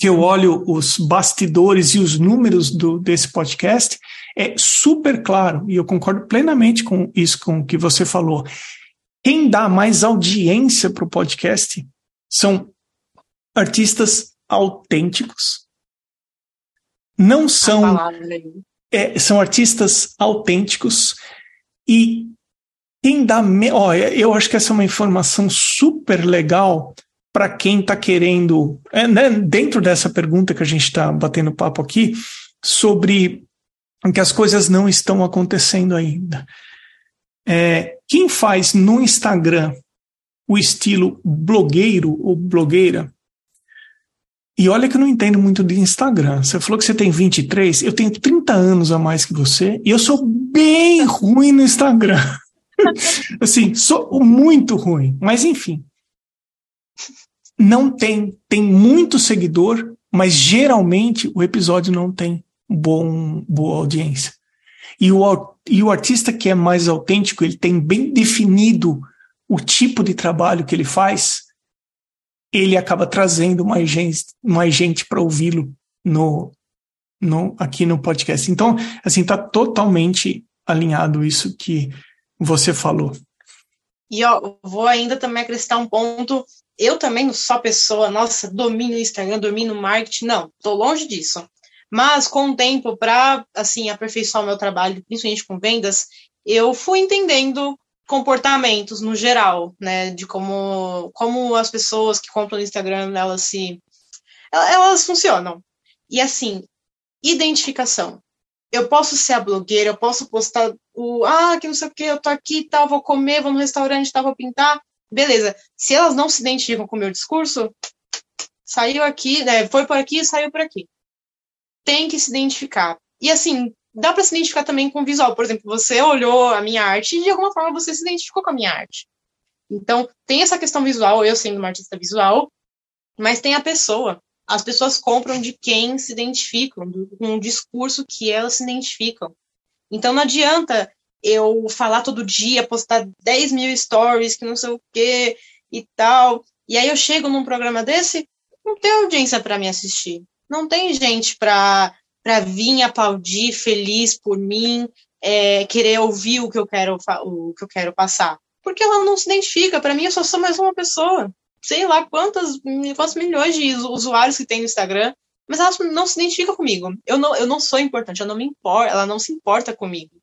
que eu olho os bastidores e os números do, desse podcast, é super claro, e eu concordo plenamente com isso com o que você falou. Quem dá mais audiência para o podcast são artistas autênticos, não são é, são artistas autênticos. E quem dá me... oh, eu acho que essa é uma informação super legal para quem está querendo é, né, dentro dessa pergunta que a gente está batendo papo aqui sobre que as coisas não estão acontecendo ainda. É, quem faz no Instagram o estilo blogueiro ou blogueira e olha que eu não entendo muito de Instagram. Você falou que você tem 23, eu tenho 30 anos a mais que você, e eu sou bem ruim no Instagram. assim, sou muito ruim. Mas enfim. Não tem, tem muito seguidor, mas geralmente o episódio não tem bom, boa audiência. E o, e o artista que é mais autêntico, ele tem bem definido o tipo de trabalho que ele faz, ele acaba trazendo mais gente, mais gente para ouvi-lo no, no, aqui no podcast. Então, assim, está totalmente alinhado isso que você falou. E ó, vou ainda também acrescentar um ponto. Eu também não sou pessoa, nossa, domino o Instagram, domino o marketing. Não, estou longe disso. Mas com o tempo, para assim aperfeiçoar o meu trabalho, principalmente com vendas, eu fui entendendo comportamentos no geral, né, de como, como as pessoas que compram no Instagram, elas se elas funcionam. E assim, identificação. Eu posso ser a blogueira, eu posso postar o ah, que não sei o que, eu tô aqui, tal, vou comer, vou no restaurante, tal, vou pintar. Beleza. Se elas não se identificam com o meu discurso, saiu aqui, né, foi por aqui, saiu por aqui. Tem que se identificar. E assim, dá para se identificar também com o visual. Por exemplo, você olhou a minha arte e de alguma forma você se identificou com a minha arte. Então, tem essa questão visual, eu sendo uma artista visual, mas tem a pessoa. As pessoas compram de quem se identificam, com um discurso que elas se identificam. Então, não adianta eu falar todo dia, postar 10 mil stories, que não sei o quê e tal. E aí eu chego num programa desse, não tem audiência para me assistir. Não tem gente para vir aplaudir feliz por mim, é, querer ouvir o que eu quero o que eu quero passar, porque ela não se identifica. Para mim, eu só sou mais uma pessoa. Sei lá quantas, quantos milhões de usuários que tem no Instagram, mas ela não se identifica comigo. Eu não, eu não sou importante, eu não me importo, ela não se importa comigo.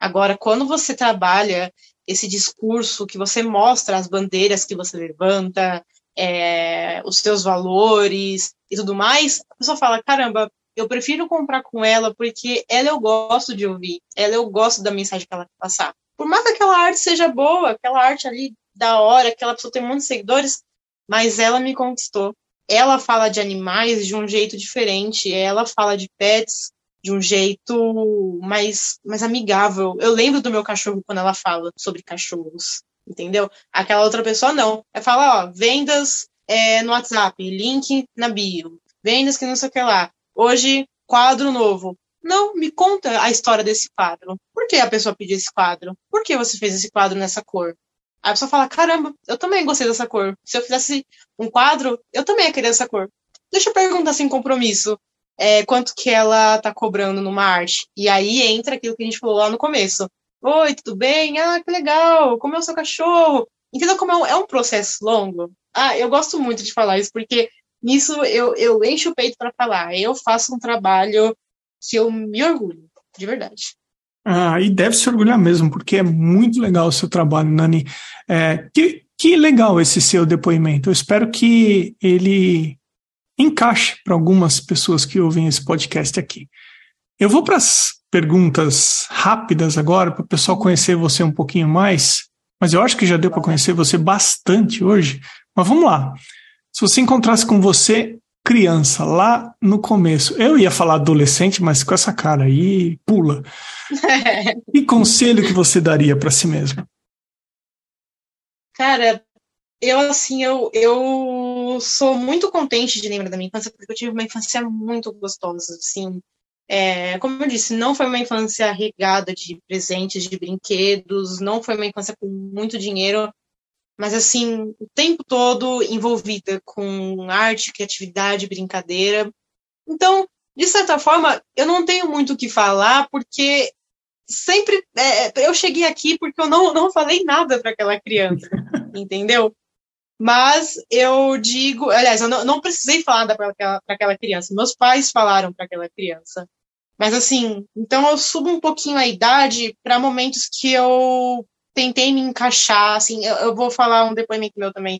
Agora, quando você trabalha esse discurso que você mostra as bandeiras que você levanta, é, os seus valores e tudo mais, a pessoa fala: caramba, eu prefiro comprar com ela porque ela eu gosto de ouvir, ela eu gosto da mensagem que ela quer passar. Por mais que aquela arte seja boa, aquela arte ali da hora, aquela pessoa tem muitos seguidores, mas ela me conquistou. Ela fala de animais de um jeito diferente, ela fala de pets de um jeito mais, mais amigável. Eu lembro do meu cachorro quando ela fala sobre cachorros, entendeu? Aquela outra pessoa não. Ela fala, ó, vendas é, no WhatsApp, link na bio, vendas que não sei o que lá. Hoje, quadro novo. Não, me conta a história desse quadro. Por que a pessoa pediu esse quadro? Por que você fez esse quadro nessa cor? Aí a pessoa fala: caramba, eu também gostei dessa cor. Se eu fizesse um quadro, eu também ia querer essa cor. Deixa eu perguntar sem compromisso. É, quanto que ela tá cobrando numa arte? E aí entra aquilo que a gente falou lá no começo. Oi, tudo bem? Ah, que legal. Como é o seu cachorro? Entendeu como é um, é um processo longo? Ah, eu gosto muito de falar isso, porque nisso eu, eu encho o peito para falar. Eu faço um trabalho que eu me orgulho, de verdade. Ah, e deve se orgulhar mesmo, porque é muito legal o seu trabalho, Nani. É, que, que legal esse seu depoimento. Eu espero que ele encaixe para algumas pessoas que ouvem esse podcast aqui. Eu vou para as perguntas rápidas agora, para o pessoal conhecer você um pouquinho mais, mas eu acho que já deu para conhecer você bastante hoje. Mas vamos lá. Se você encontrasse com você criança lá no começo, eu ia falar adolescente, mas com essa cara aí, pula. que conselho que você daria para si mesma? Cara, eu assim, eu, eu sou muito contente de lembrar da minha infância, porque eu tive uma infância muito gostosa, assim. É, como eu disse, não foi uma infância regada de presentes, de brinquedos, não foi uma infância com muito dinheiro, mas assim, o tempo todo envolvida com arte, criatividade, brincadeira. Então, de certa forma, eu não tenho muito o que falar, porque sempre é, eu cheguei aqui porque eu não, não falei nada para aquela criança, entendeu? Mas eu digo, aliás, eu não, não precisei falar para aquela, aquela criança, meus pais falaram para aquela criança. Mas assim, então eu subo um pouquinho a idade para momentos que eu tentei me encaixar, assim, eu, eu, vou falar um depoimento meu também.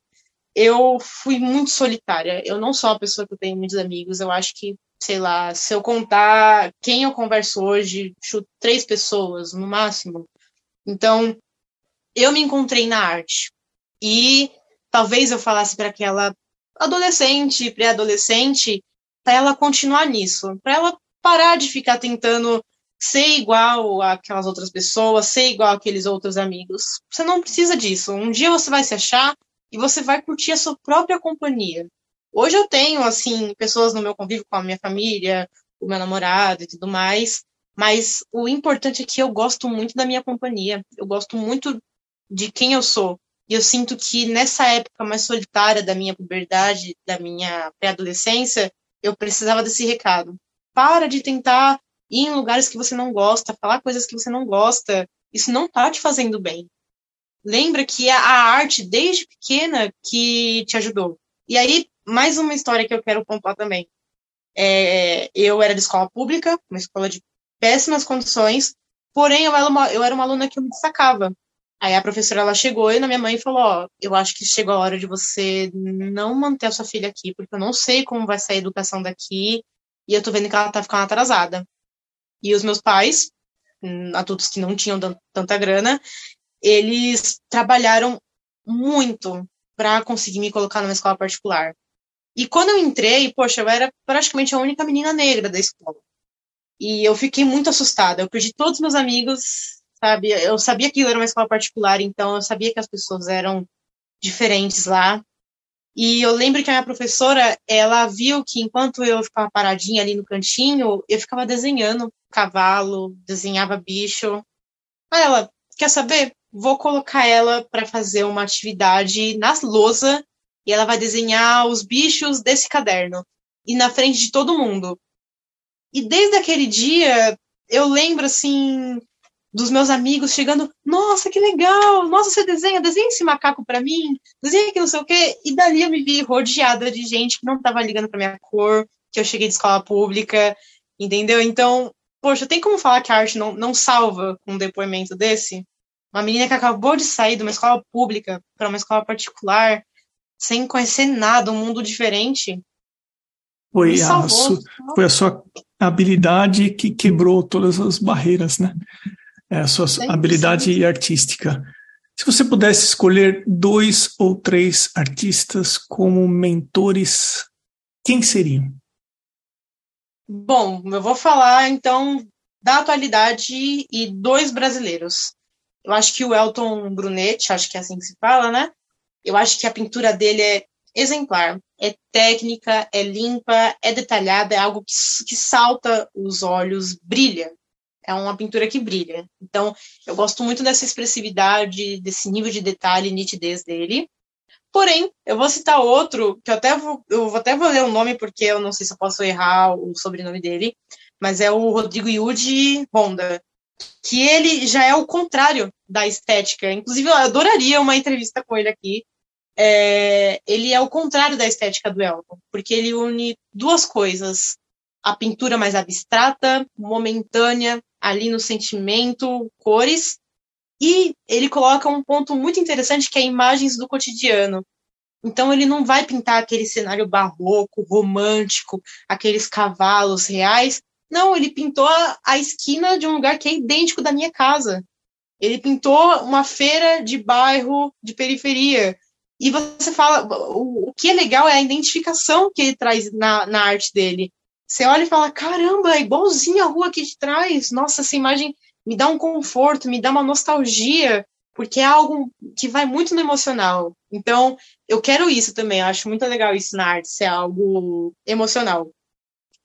Eu fui muito solitária. Eu não sou uma pessoa que tem muitos amigos. Eu acho que, sei lá, se eu contar quem eu converso hoje, chuto três pessoas no máximo. Então, eu me encontrei na arte. E talvez eu falasse para aquela adolescente, pré-adolescente, para ela continuar nisso, para ela parar de ficar tentando ser igual àquelas outras pessoas, ser igual àqueles outros amigos. Você não precisa disso. Um dia você vai se achar e você vai curtir a sua própria companhia. Hoje eu tenho, assim, pessoas no meu convívio com a minha família, o meu namorado e tudo mais, mas o importante é que eu gosto muito da minha companhia. Eu gosto muito de quem eu sou. E eu sinto que nessa época mais solitária da minha puberdade, da minha pré-adolescência, eu precisava desse recado. Para de tentar ir em lugares que você não gosta, falar coisas que você não gosta. Isso não tá te fazendo bem. Lembra que é a arte, desde pequena, que te ajudou. E aí, mais uma história que eu quero pontuar também. É, eu era de escola pública, uma escola de péssimas condições, porém eu era uma, eu era uma aluna que me destacava. Aí a professora ela chegou e na minha mãe falou: Ó, eu acho que chegou a hora de você não manter a sua filha aqui, porque eu não sei como vai sair a educação daqui e eu tô vendo que ela tá ficando atrasada. E os meus pais, hum, adultos que não tinham tanta grana, eles trabalharam muito para conseguir me colocar numa escola particular. E quando eu entrei, poxa, eu era praticamente a única menina negra da escola. E eu fiquei muito assustada. Eu perdi todos os meus amigos sabe? Eu sabia que era uma escola particular, então eu sabia que as pessoas eram diferentes lá. E eu lembro que a minha professora, ela viu que enquanto eu ficava paradinha ali no cantinho, eu ficava desenhando cavalo, desenhava bicho. Aí ela, quer saber? Vou colocar ela para fazer uma atividade na lousa e ela vai desenhar os bichos desse caderno e na frente de todo mundo. E desde aquele dia, eu lembro assim, dos meus amigos chegando, nossa, que legal, nossa, você desenha, desenha esse macaco para mim, desenha que não sei o quê. E dali eu me vi rodeada de gente que não tava ligando pra minha cor, que eu cheguei de escola pública, entendeu? Então, poxa, tem como falar que a arte não, não salva um depoimento desse? Uma menina que acabou de sair de uma escola pública para uma escola particular, sem conhecer nada, um mundo diferente. Foi a, foi a sua habilidade que quebrou todas as barreiras, né? É, a sua Sim. habilidade artística. Se você pudesse escolher dois ou três artistas como mentores, quem seriam? Bom, eu vou falar então da atualidade e dois brasileiros. Eu acho que o Elton Brunetti, acho que é assim que se fala, né? Eu acho que a pintura dele é exemplar. É técnica, é limpa, é detalhada, é algo que, que salta os olhos, brilha é uma pintura que brilha. Então, eu gosto muito dessa expressividade, desse nível de detalhe e nitidez dele. Porém, eu vou citar outro, que eu até vou, eu até vou ler o nome, porque eu não sei se eu posso errar o sobrenome dele, mas é o Rodrigo Yuji Honda, que ele já é o contrário da estética. Inclusive, eu adoraria uma entrevista com ele aqui. É, ele é o contrário da estética do Elton, porque ele une duas coisas: a pintura mais abstrata, momentânea, ali no sentimento, cores, e ele coloca um ponto muito interessante que é imagens do cotidiano. Então ele não vai pintar aquele cenário barroco, romântico, aqueles cavalos reais. Não, ele pintou a, esquina de um lugar que é idêntico da minha casa. Ele pintou uma feira de bairro de periferia. E você fala, o, o que é legal é a identificação que ele traz na, na arte dele. Você olha e fala: caramba, é igualzinho a rua aqui de trás. Nossa, essa imagem me dá um conforto, me dá uma nostalgia, porque é algo que vai muito no emocional. Então, eu quero isso também. Eu acho muito legal isso na arte, ser algo emocional.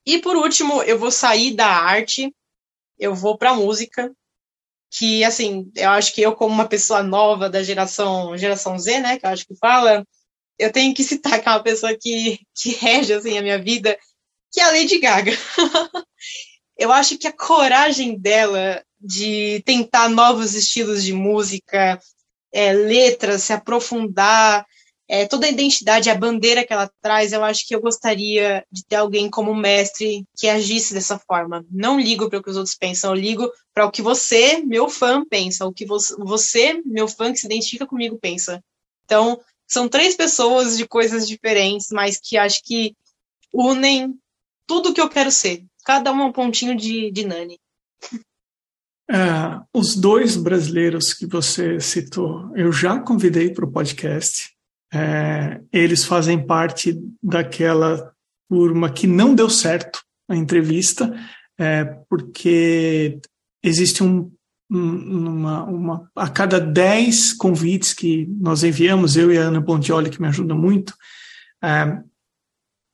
E por último, eu vou sair da arte, eu vou para música, que assim, eu acho que eu como uma pessoa nova da geração geração Z, né, que eu acho que fala, eu tenho que citar que uma pessoa que que rege assim a minha vida que é a Lady Gaga. eu acho que a coragem dela de tentar novos estilos de música, é, letras, se aprofundar, é, toda a identidade, a bandeira que ela traz, eu acho que eu gostaria de ter alguém como mestre que agisse dessa forma. Não ligo para o que os outros pensam, eu ligo para o que você, meu fã, pensa, o que você, meu fã que se identifica comigo, pensa. Então, são três pessoas de coisas diferentes, mas que acho que unem tudo que eu quero ser. Cada um é um pontinho de, de Nani. É, os dois brasileiros que você citou, eu já convidei para o podcast. É, eles fazem parte daquela turma que não deu certo a entrevista, é, porque existe um, uma, uma, a cada dez convites que nós enviamos, eu e a Ana Bondioli, que me ajuda muito,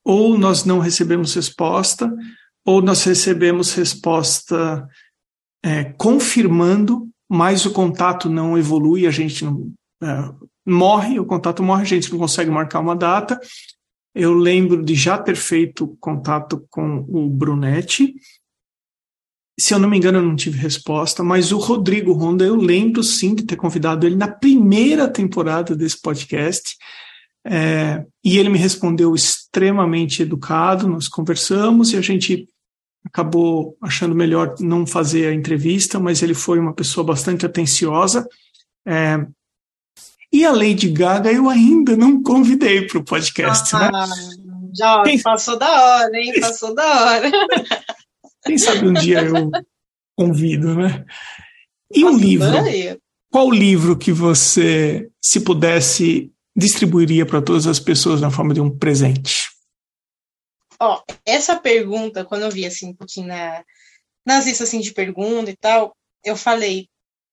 ou nós não recebemos resposta, ou nós recebemos resposta é, confirmando, mas o contato não evolui, a gente não, é, morre, o contato morre, a gente não consegue marcar uma data. Eu lembro de já ter feito contato com o Brunetti. Se eu não me engano, eu não tive resposta, mas o Rodrigo Ronda, eu lembro sim de ter convidado ele na primeira temporada desse podcast. É, e ele me respondeu extremamente educado, nós conversamos e a gente acabou achando melhor não fazer a entrevista, mas ele foi uma pessoa bastante atenciosa. É, e a Lady Gaga eu ainda não convidei para o podcast, né? ah, né? Já Quem... passou da hora, hein? Passou da hora. Quem sabe um dia eu convido, né? E o um livro? Qual livro que você, se pudesse, distribuiria para todas as pessoas na forma de um presente? Ó, essa pergunta, quando eu vi assim um pouquinho na, nas listas assim, de pergunta e tal, eu falei,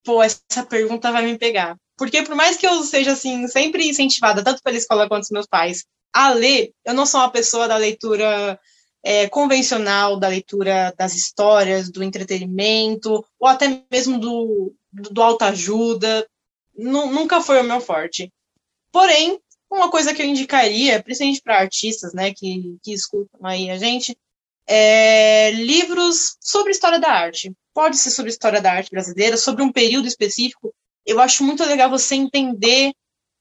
pô, essa pergunta vai me pegar. Porque por mais que eu seja assim, sempre incentivada, tanto pela escola quanto pelos meus pais, a ler, eu não sou uma pessoa da leitura é, convencional, da leitura das histórias, do entretenimento, ou até mesmo do, do, do autoajuda. Nunca foi o meu forte. Porém, uma coisa que eu indicaria, principalmente para artistas, né, que, que escutam aí a gente, é livros sobre história da arte. Pode ser sobre história da arte brasileira, sobre um período específico, eu acho muito legal você entender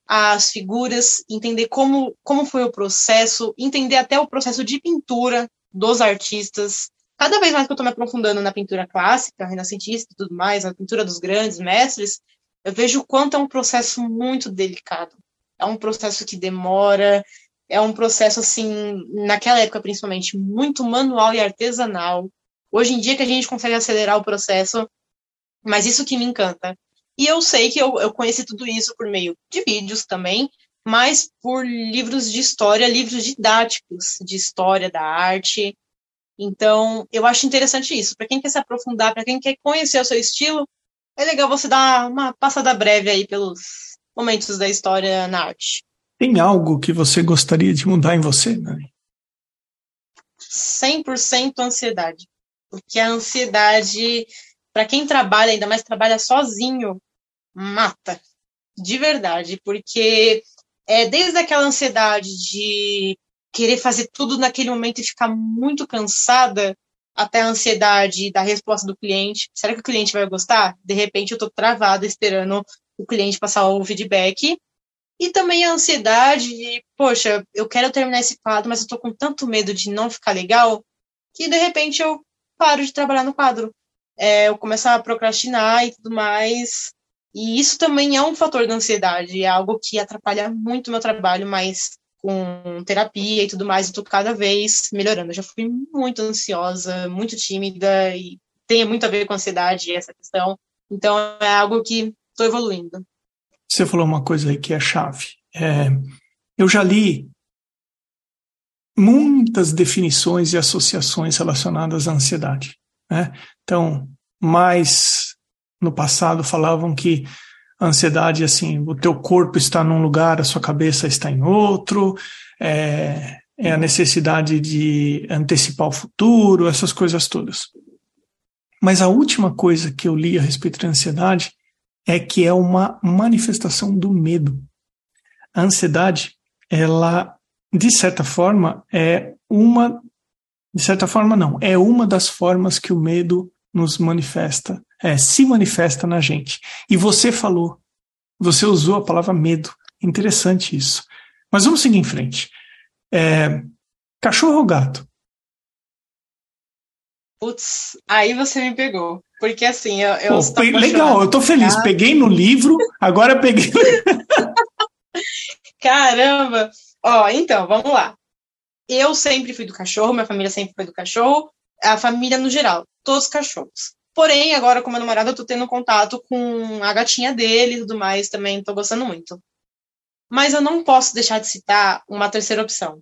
as figuras, entender como, como foi o processo, entender até o processo de pintura dos artistas. Cada vez mais que eu estou me aprofundando na pintura clássica, renascentista e tudo mais, na pintura dos grandes mestres, eu vejo o quanto é um processo muito delicado. É um processo que demora, é um processo, assim, naquela época principalmente, muito manual e artesanal. Hoje em dia que a gente consegue acelerar o processo, mas isso que me encanta. E eu sei que eu, eu conheci tudo isso por meio de vídeos também, mas por livros de história, livros didáticos de história da arte. Então, eu acho interessante isso. Para quem quer se aprofundar, para quem quer conhecer o seu estilo, é legal você dar uma passada breve aí pelos momentos da história na arte. Tem algo que você gostaria de mudar em você, Nani? 100% ansiedade. Porque a ansiedade para quem trabalha, ainda mais trabalha sozinho, mata. De verdade, porque é desde aquela ansiedade de querer fazer tudo naquele momento e ficar muito cansada, até a ansiedade da resposta do cliente. Será que o cliente vai gostar? De repente eu estou travada esperando o cliente passar o feedback. E também a ansiedade de, poxa, eu quero terminar esse quadro, mas eu estou com tanto medo de não ficar legal, que de repente eu paro de trabalhar no quadro é, eu começar a procrastinar e tudo mais. E isso também é um fator da ansiedade, é algo que atrapalha muito o meu trabalho, mas com terapia e tudo mais, eu tô cada vez melhorando. Eu já fui muito ansiosa, muito tímida e tem muito a ver com ansiedade essa questão. Então é algo que estou evoluindo. Você falou uma coisa aí que é chave. É, eu já li muitas definições e associações relacionadas à ansiedade. Né? Então, mais no passado falavam que a ansiedade, assim, o teu corpo está num lugar, a sua cabeça está em outro, é, é a necessidade de antecipar o futuro, essas coisas todas. Mas a última coisa que eu li a respeito da ansiedade é que é uma manifestação do medo. A ansiedade, ela, de certa forma, é uma de certa forma, não. É uma das formas que o medo nos manifesta, é, se manifesta na gente. E você falou, você usou a palavra medo. Interessante isso. Mas vamos seguir em frente. É, cachorro ou gato? Putz, aí você me pegou. Porque assim, eu. eu Pô, legal, eu tô feliz. Peguei no livro, agora peguei. Caramba! Ó, então, vamos lá. Eu sempre fui do cachorro, minha família sempre foi do cachorro, a família no geral, todos cachorros. Porém, agora com meu namorado, eu tô tendo contato com a gatinha dele e tudo mais, também tô gostando muito. Mas eu não posso deixar de citar uma terceira opção: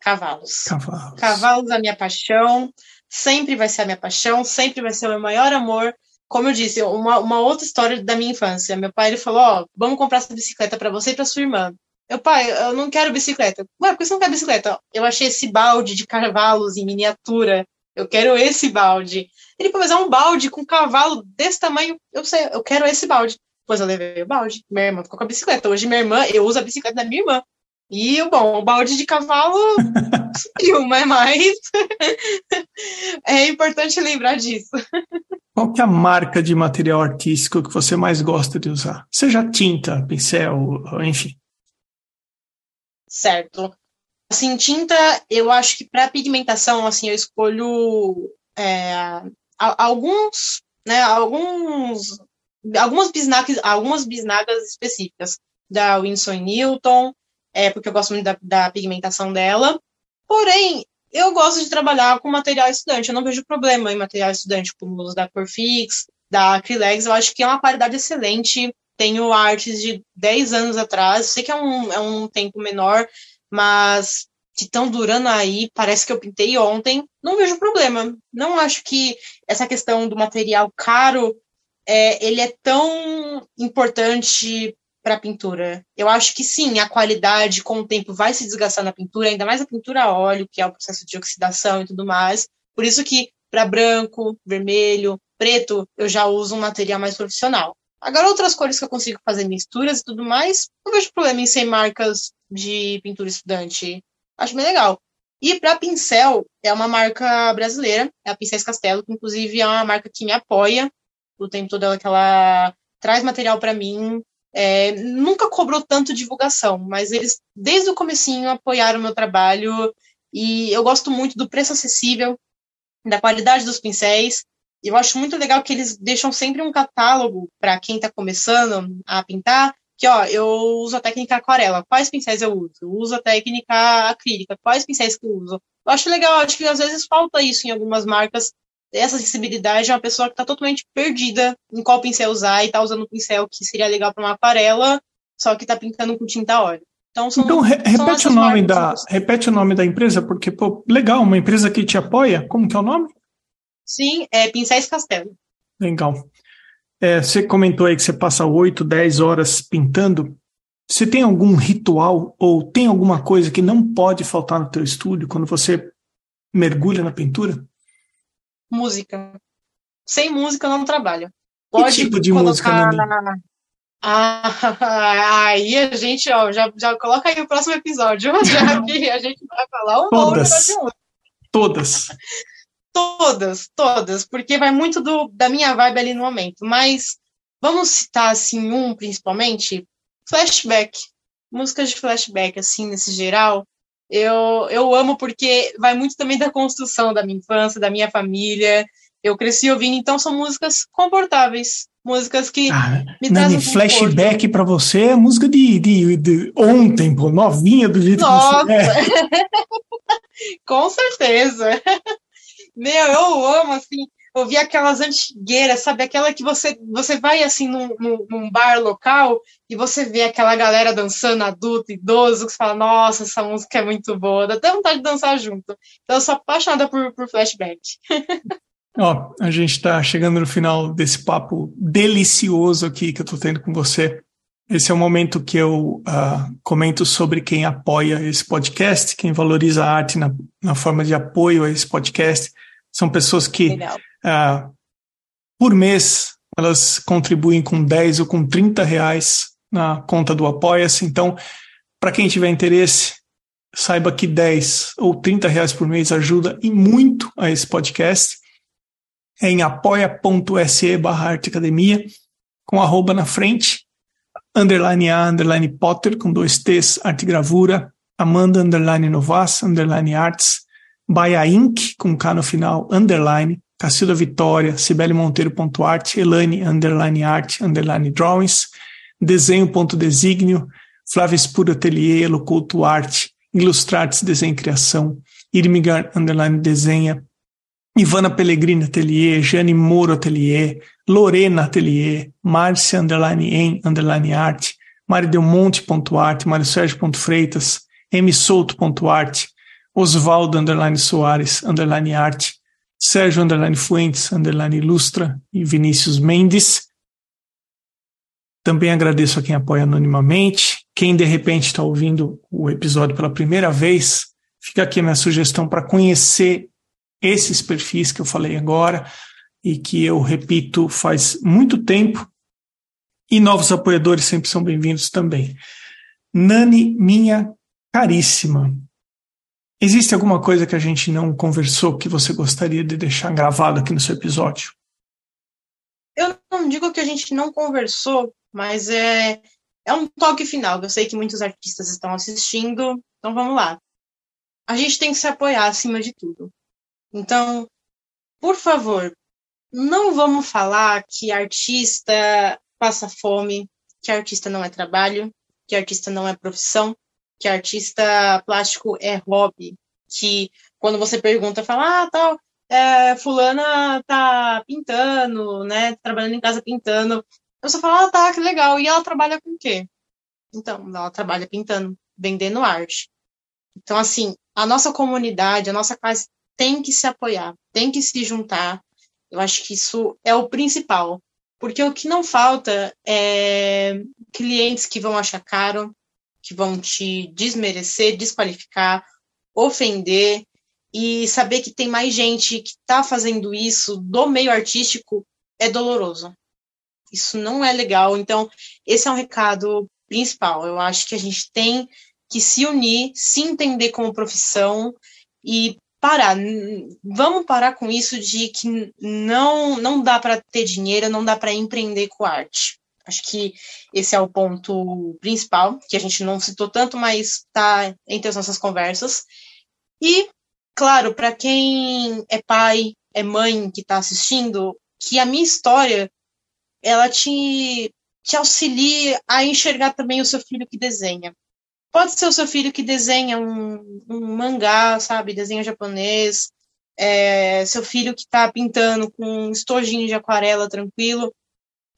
cavalos. Cavalos. Cavalos a minha paixão sempre vai ser a minha paixão, sempre vai ser o meu maior amor. Como eu disse, uma, uma outra história da minha infância. Meu pai ele falou: Ó, vamos comprar essa bicicleta para você e para sua irmã. Eu, pai, eu não quero bicicleta. Ué, por que você não quer bicicleta? Eu achei esse balde de cavalos em miniatura. Eu quero esse balde. Ele, pô, mas é um balde com cavalo desse tamanho. Eu sei, eu quero esse balde. Pois eu levei o balde. Minha irmã ficou com a bicicleta. Hoje minha irmã, eu uso a bicicleta da minha irmã. E, bom, o balde de cavalo subiu, mas, mas é importante lembrar disso. Qual que é a marca de material artístico que você mais gosta de usar? Seja tinta, pincel, enfim. Certo. Assim, tinta, eu acho que para pigmentação, assim, eu escolho é, alguns, né, alguns, algumas bisnagas, algumas bisnagas específicas da Winsor Newton, é, porque eu gosto muito da, da pigmentação dela. Porém, eu gosto de trabalhar com material estudante. Eu não vejo problema em material estudante, como os da Corfix, da Acrylex. Eu acho que é uma qualidade excelente. Tenho artes de 10 anos atrás. Sei que é um, é um tempo menor, mas que estão durando aí, parece que eu pintei ontem. Não vejo problema. Não acho que essa questão do material caro é, ele é tão importante para a pintura. Eu acho que sim, a qualidade com o tempo vai se desgastar na pintura, ainda mais a pintura a óleo, que é o processo de oxidação e tudo mais. Por isso que para branco, vermelho, preto, eu já uso um material mais profissional. Agora, outras cores que eu consigo fazer misturas e tudo mais, não vejo problema em ser marcas de pintura estudante. Acho bem legal. E para pincel, é uma marca brasileira, é a Pincéis Castelo, que inclusive é uma marca que me apoia o tempo todo ela, que ela traz material para mim, é, nunca cobrou tanto divulgação, mas eles, desde o comecinho, apoiaram o meu trabalho e eu gosto muito do preço acessível, da qualidade dos pincéis. Eu acho muito legal que eles deixam sempre um catálogo para quem está começando a pintar, que ó, eu uso a técnica aquarela, quais pincéis eu uso? Eu uso a técnica acrílica, quais pincéis que eu uso? Eu acho legal, acho que às vezes falta isso em algumas marcas, essa sensibilidade é uma pessoa que está totalmente perdida em qual pincel usar e está usando um pincel que seria legal para uma aquarela, só que está pintando com tinta óleo. Então, são, então re repete, o nome da, repete o nome da empresa, porque, pô, legal, uma empresa que te apoia, como que é o nome? Sim, é Pincéis Castelo. Legal. É, você comentou aí que você passa 8, 10 horas pintando. Você tem algum ritual ou tem alguma coisa que não pode faltar no teu estúdio quando você mergulha na pintura? Música. Sem música eu não trabalho. Pode que tipo de colocar... música, Ah, aí a gente, ó, já, já coloca aí o próximo episódio, já que a gente vai falar um todas, Todas. Todas, todas, porque vai muito do, da minha vibe ali no momento. Mas vamos citar, assim, um principalmente, flashback. Músicas de flashback, assim, nesse geral eu, eu amo porque vai muito também da construção da minha infância, da minha família. Eu cresci ouvindo, então são músicas confortáveis, músicas que ah, me Nani, trazem flashback para você é música de, de, de ontem, pô, novinha do jeito Nossa. que você é. Com certeza. Meu, eu amo, assim, ouvir aquelas antigueiras, sabe? Aquela que você, você vai assim num, num, bar local e você vê aquela galera dançando, adulto, idoso, que você fala, nossa, essa música é muito boa, dá até vontade de dançar junto. Então eu sou apaixonada por, por flashback. Ó, a gente está chegando no final desse papo delicioso aqui que eu estou tendo com você. Esse é o momento que eu uh, comento sobre quem apoia esse podcast, quem valoriza a arte na, na forma de apoio a esse podcast. São pessoas que uh, por mês elas contribuem com 10 ou com 30 reais na conta do Apoia-se. Então, para quem tiver interesse, saiba que 10 ou 30 reais por mês ajuda e muito a esse podcast. É em apoia.se barra arteacademia, com arroba na frente. underline A, underline Potter, com dois T's, arte gravura, Amanda, underline Novas, underline arts, Baia Inc., com K no final, underline, Cacilda Vitória, Cibele Monteiro.art, Elane, underline art, underline drawings, desenho.designio, Flávia Espura Atelier, Eloculto Arte, Ilustrates Desenho e Criação, Irmigar Underline Desenha, Ivana Pellegrini Atelier, Jane Moro Atelier, Lorena Atelier, Márcia Underline em Underline Arte, Mari Delmonte.arte, Mário Sérgio.freitas, M Osvaldo Underline Soares Underline Arte, Sérgio Underline Fuentes Underline Ilustra e Vinícius Mendes. Também agradeço a quem apoia anonimamente. Quem de repente está ouvindo o episódio pela primeira vez, fica aqui a minha sugestão para conhecer esses perfis que eu falei agora e que eu repito faz muito tempo. E novos apoiadores sempre são bem-vindos também. Nani, minha caríssima, existe alguma coisa que a gente não conversou que você gostaria de deixar gravado aqui no seu episódio? Eu não digo que a gente não conversou, mas é, é um toque final. Eu sei que muitos artistas estão assistindo, então vamos lá. A gente tem que se apoiar acima de tudo. Então, por favor, não vamos falar que artista passa fome, que artista não é trabalho, que artista não é profissão, que artista plástico é hobby, que quando você pergunta, fala, ah, tal, é, fulana tá pintando, né, trabalhando em casa pintando, você fala, ah, tá, que legal. E ela trabalha com o quê? Então, ela trabalha pintando, vendendo arte. Então, assim, a nossa comunidade, a nossa classe tem que se apoiar, tem que se juntar. Eu acho que isso é o principal. Porque o que não falta é clientes que vão achar caro, que vão te desmerecer, desqualificar, ofender, e saber que tem mais gente que está fazendo isso do meio artístico é doloroso. Isso não é legal. Então, esse é um recado principal. Eu acho que a gente tem que se unir, se entender como profissão e parar. Vamos parar com isso de que não não dá para ter dinheiro, não dá para empreender com arte. Acho que esse é o ponto principal, que a gente não citou tanto, mas está entre as nossas conversas. E, claro, para quem é pai, é mãe que está assistindo, que a minha história ela te, te auxilia a enxergar também o seu filho que desenha. Pode ser o seu filho que desenha um, um mangá, sabe? Desenho japonês. É, seu filho que está pintando com um estojinho de aquarela tranquilo.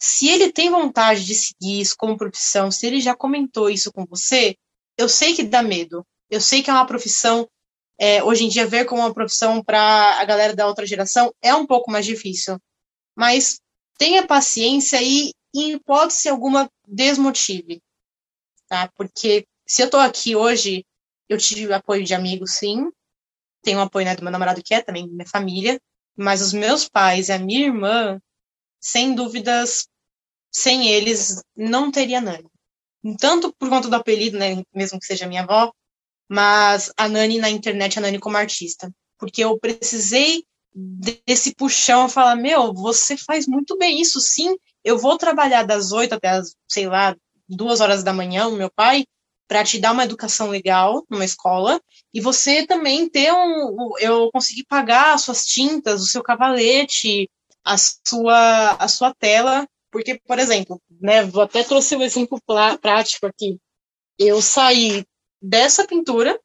Se ele tem vontade de seguir isso como profissão, se ele já comentou isso com você, eu sei que dá medo. Eu sei que é uma profissão. É, hoje em dia, ver como uma profissão para a galera da outra geração é um pouco mais difícil. Mas tenha paciência e, em hipótese alguma, desmotive. Tá? Porque se eu estou aqui hoje, eu tive apoio de amigos, sim. Tenho apoio né, do meu namorado, que é também minha família. Mas os meus pais e a minha irmã, sem dúvidas, sem eles, não teria Nani. Tanto por conta do apelido, né, mesmo que seja minha avó, mas a Nani na internet, a Nani como artista. Porque eu precisei desse puxão, falar, meu, você faz muito bem isso, sim, eu vou trabalhar das oito até as, sei lá, duas horas da manhã, o meu pai, para te dar uma educação legal numa escola e você também ter um eu conseguir pagar as suas tintas, o seu cavalete, a sua a sua tela, porque por exemplo, né, vou até trouxe um exemplo prático aqui. Eu saí dessa pintura,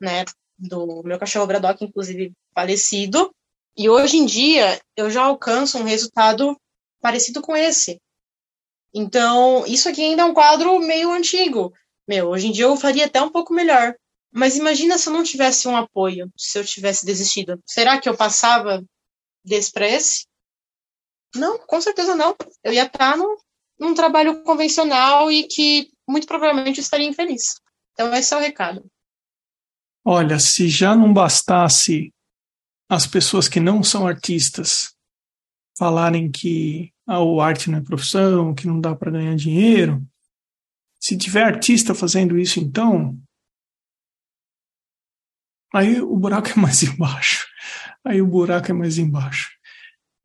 né, do meu cachorro Braddock, inclusive falecido, e hoje em dia eu já alcanço um resultado parecido com esse. Então, isso aqui ainda é um quadro meio antigo, meu, hoje em dia eu faria até um pouco melhor. Mas imagina se eu não tivesse um apoio, se eu tivesse desistido. Será que eu passava desse para esse? Não, com certeza não. Eu ia estar num, num trabalho convencional e que muito provavelmente estaria infeliz. Então esse é o recado. Olha, se já não bastasse as pessoas que não são artistas falarem que a ah, arte não é profissão, que não dá para ganhar dinheiro, se tiver artista fazendo isso, então. Aí o buraco é mais embaixo. Aí o buraco é mais embaixo.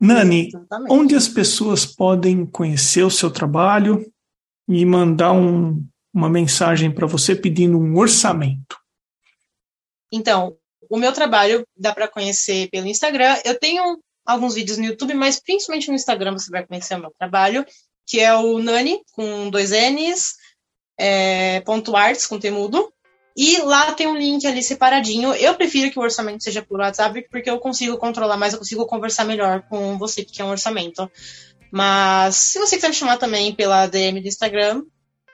Nani, Exatamente. onde as pessoas podem conhecer o seu trabalho? me mandar um, uma mensagem para você pedindo um orçamento? Então, o meu trabalho dá para conhecer pelo Instagram. Eu tenho alguns vídeos no YouTube, mas principalmente no Instagram você vai conhecer o meu trabalho, que é o Nani, com dois N's, é, ponto arts, com temudo. E lá tem um link ali separadinho. Eu prefiro que o orçamento seja por WhatsApp, porque eu consigo controlar mais, eu consigo conversar melhor com você, porque é um orçamento. Mas se você quiser me chamar também pela DM do Instagram,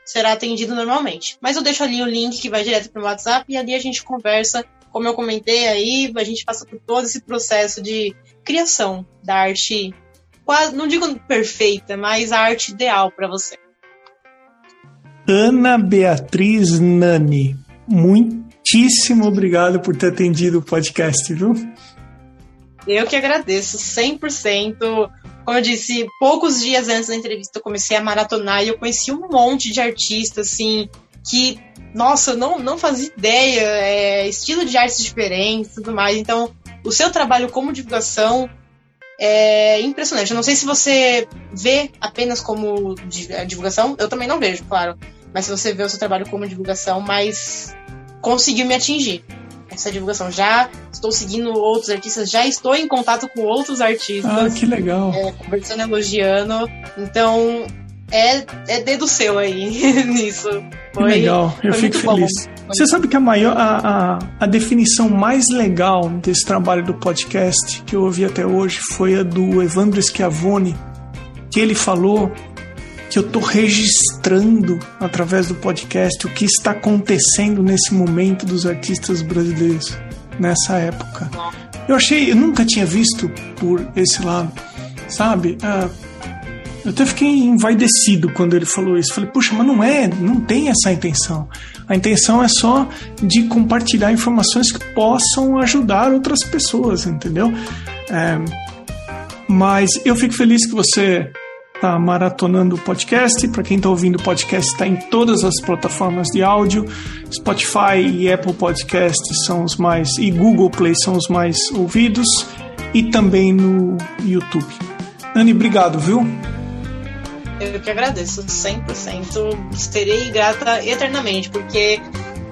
será atendido normalmente. Mas eu deixo ali o link que vai direto para o WhatsApp e ali a gente conversa. Como eu comentei aí, a gente passa por todo esse processo de criação da arte, quase, não digo perfeita, mas a arte ideal para você. Ana Beatriz Nani, muitíssimo obrigado por ter atendido o podcast, viu? Eu que agradeço, 100%. Como eu disse, poucos dias antes da entrevista eu comecei a maratonar e eu conheci um monte de artistas, assim, que, nossa, eu não, não fazia ideia, é, estilo de artes diferentes e tudo mais. Então, o seu trabalho como divulgação é impressionante. Eu não sei se você vê apenas como divulgação, eu também não vejo, claro. Mas se você vê o seu trabalho como divulgação, mas conseguiu me atingir essa divulgação. Já estou seguindo outros artistas, já estou em contato com outros artistas. Ah, que legal. É, conversando, elogiando. Então, é, é dedo seu aí nisso. Foi, que legal, eu fico feliz. Bom. Você sabe que a maior, a, a, a, definição mais legal desse trabalho do podcast que eu ouvi até hoje foi a do Evandro Schiavone, que ele falou que eu estou registrando através do podcast o que está acontecendo nesse momento dos artistas brasileiros nessa época. Eu achei, eu nunca tinha visto por esse lado, sabe? Ah, eu até fiquei envaidecido quando ele falou isso. Falei, puxa, mas não é, não tem essa intenção. A intenção é só de compartilhar informações que possam ajudar outras pessoas, entendeu? É, mas eu fico feliz que você está maratonando o podcast. Para quem está ouvindo o podcast, está em todas as plataformas de áudio. Spotify e Apple Podcasts são os mais. e Google Play são os mais ouvidos. E também no YouTube. Anne, obrigado, viu? Eu que agradeço, 100%. Serei grata eternamente, porque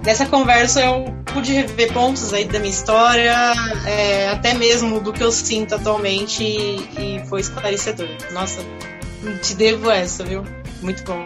nessa conversa eu pude rever pontos aí da minha história, é, até mesmo do que eu sinto atualmente, e, e foi esclarecedor. Nossa, te devo essa, viu? Muito bom.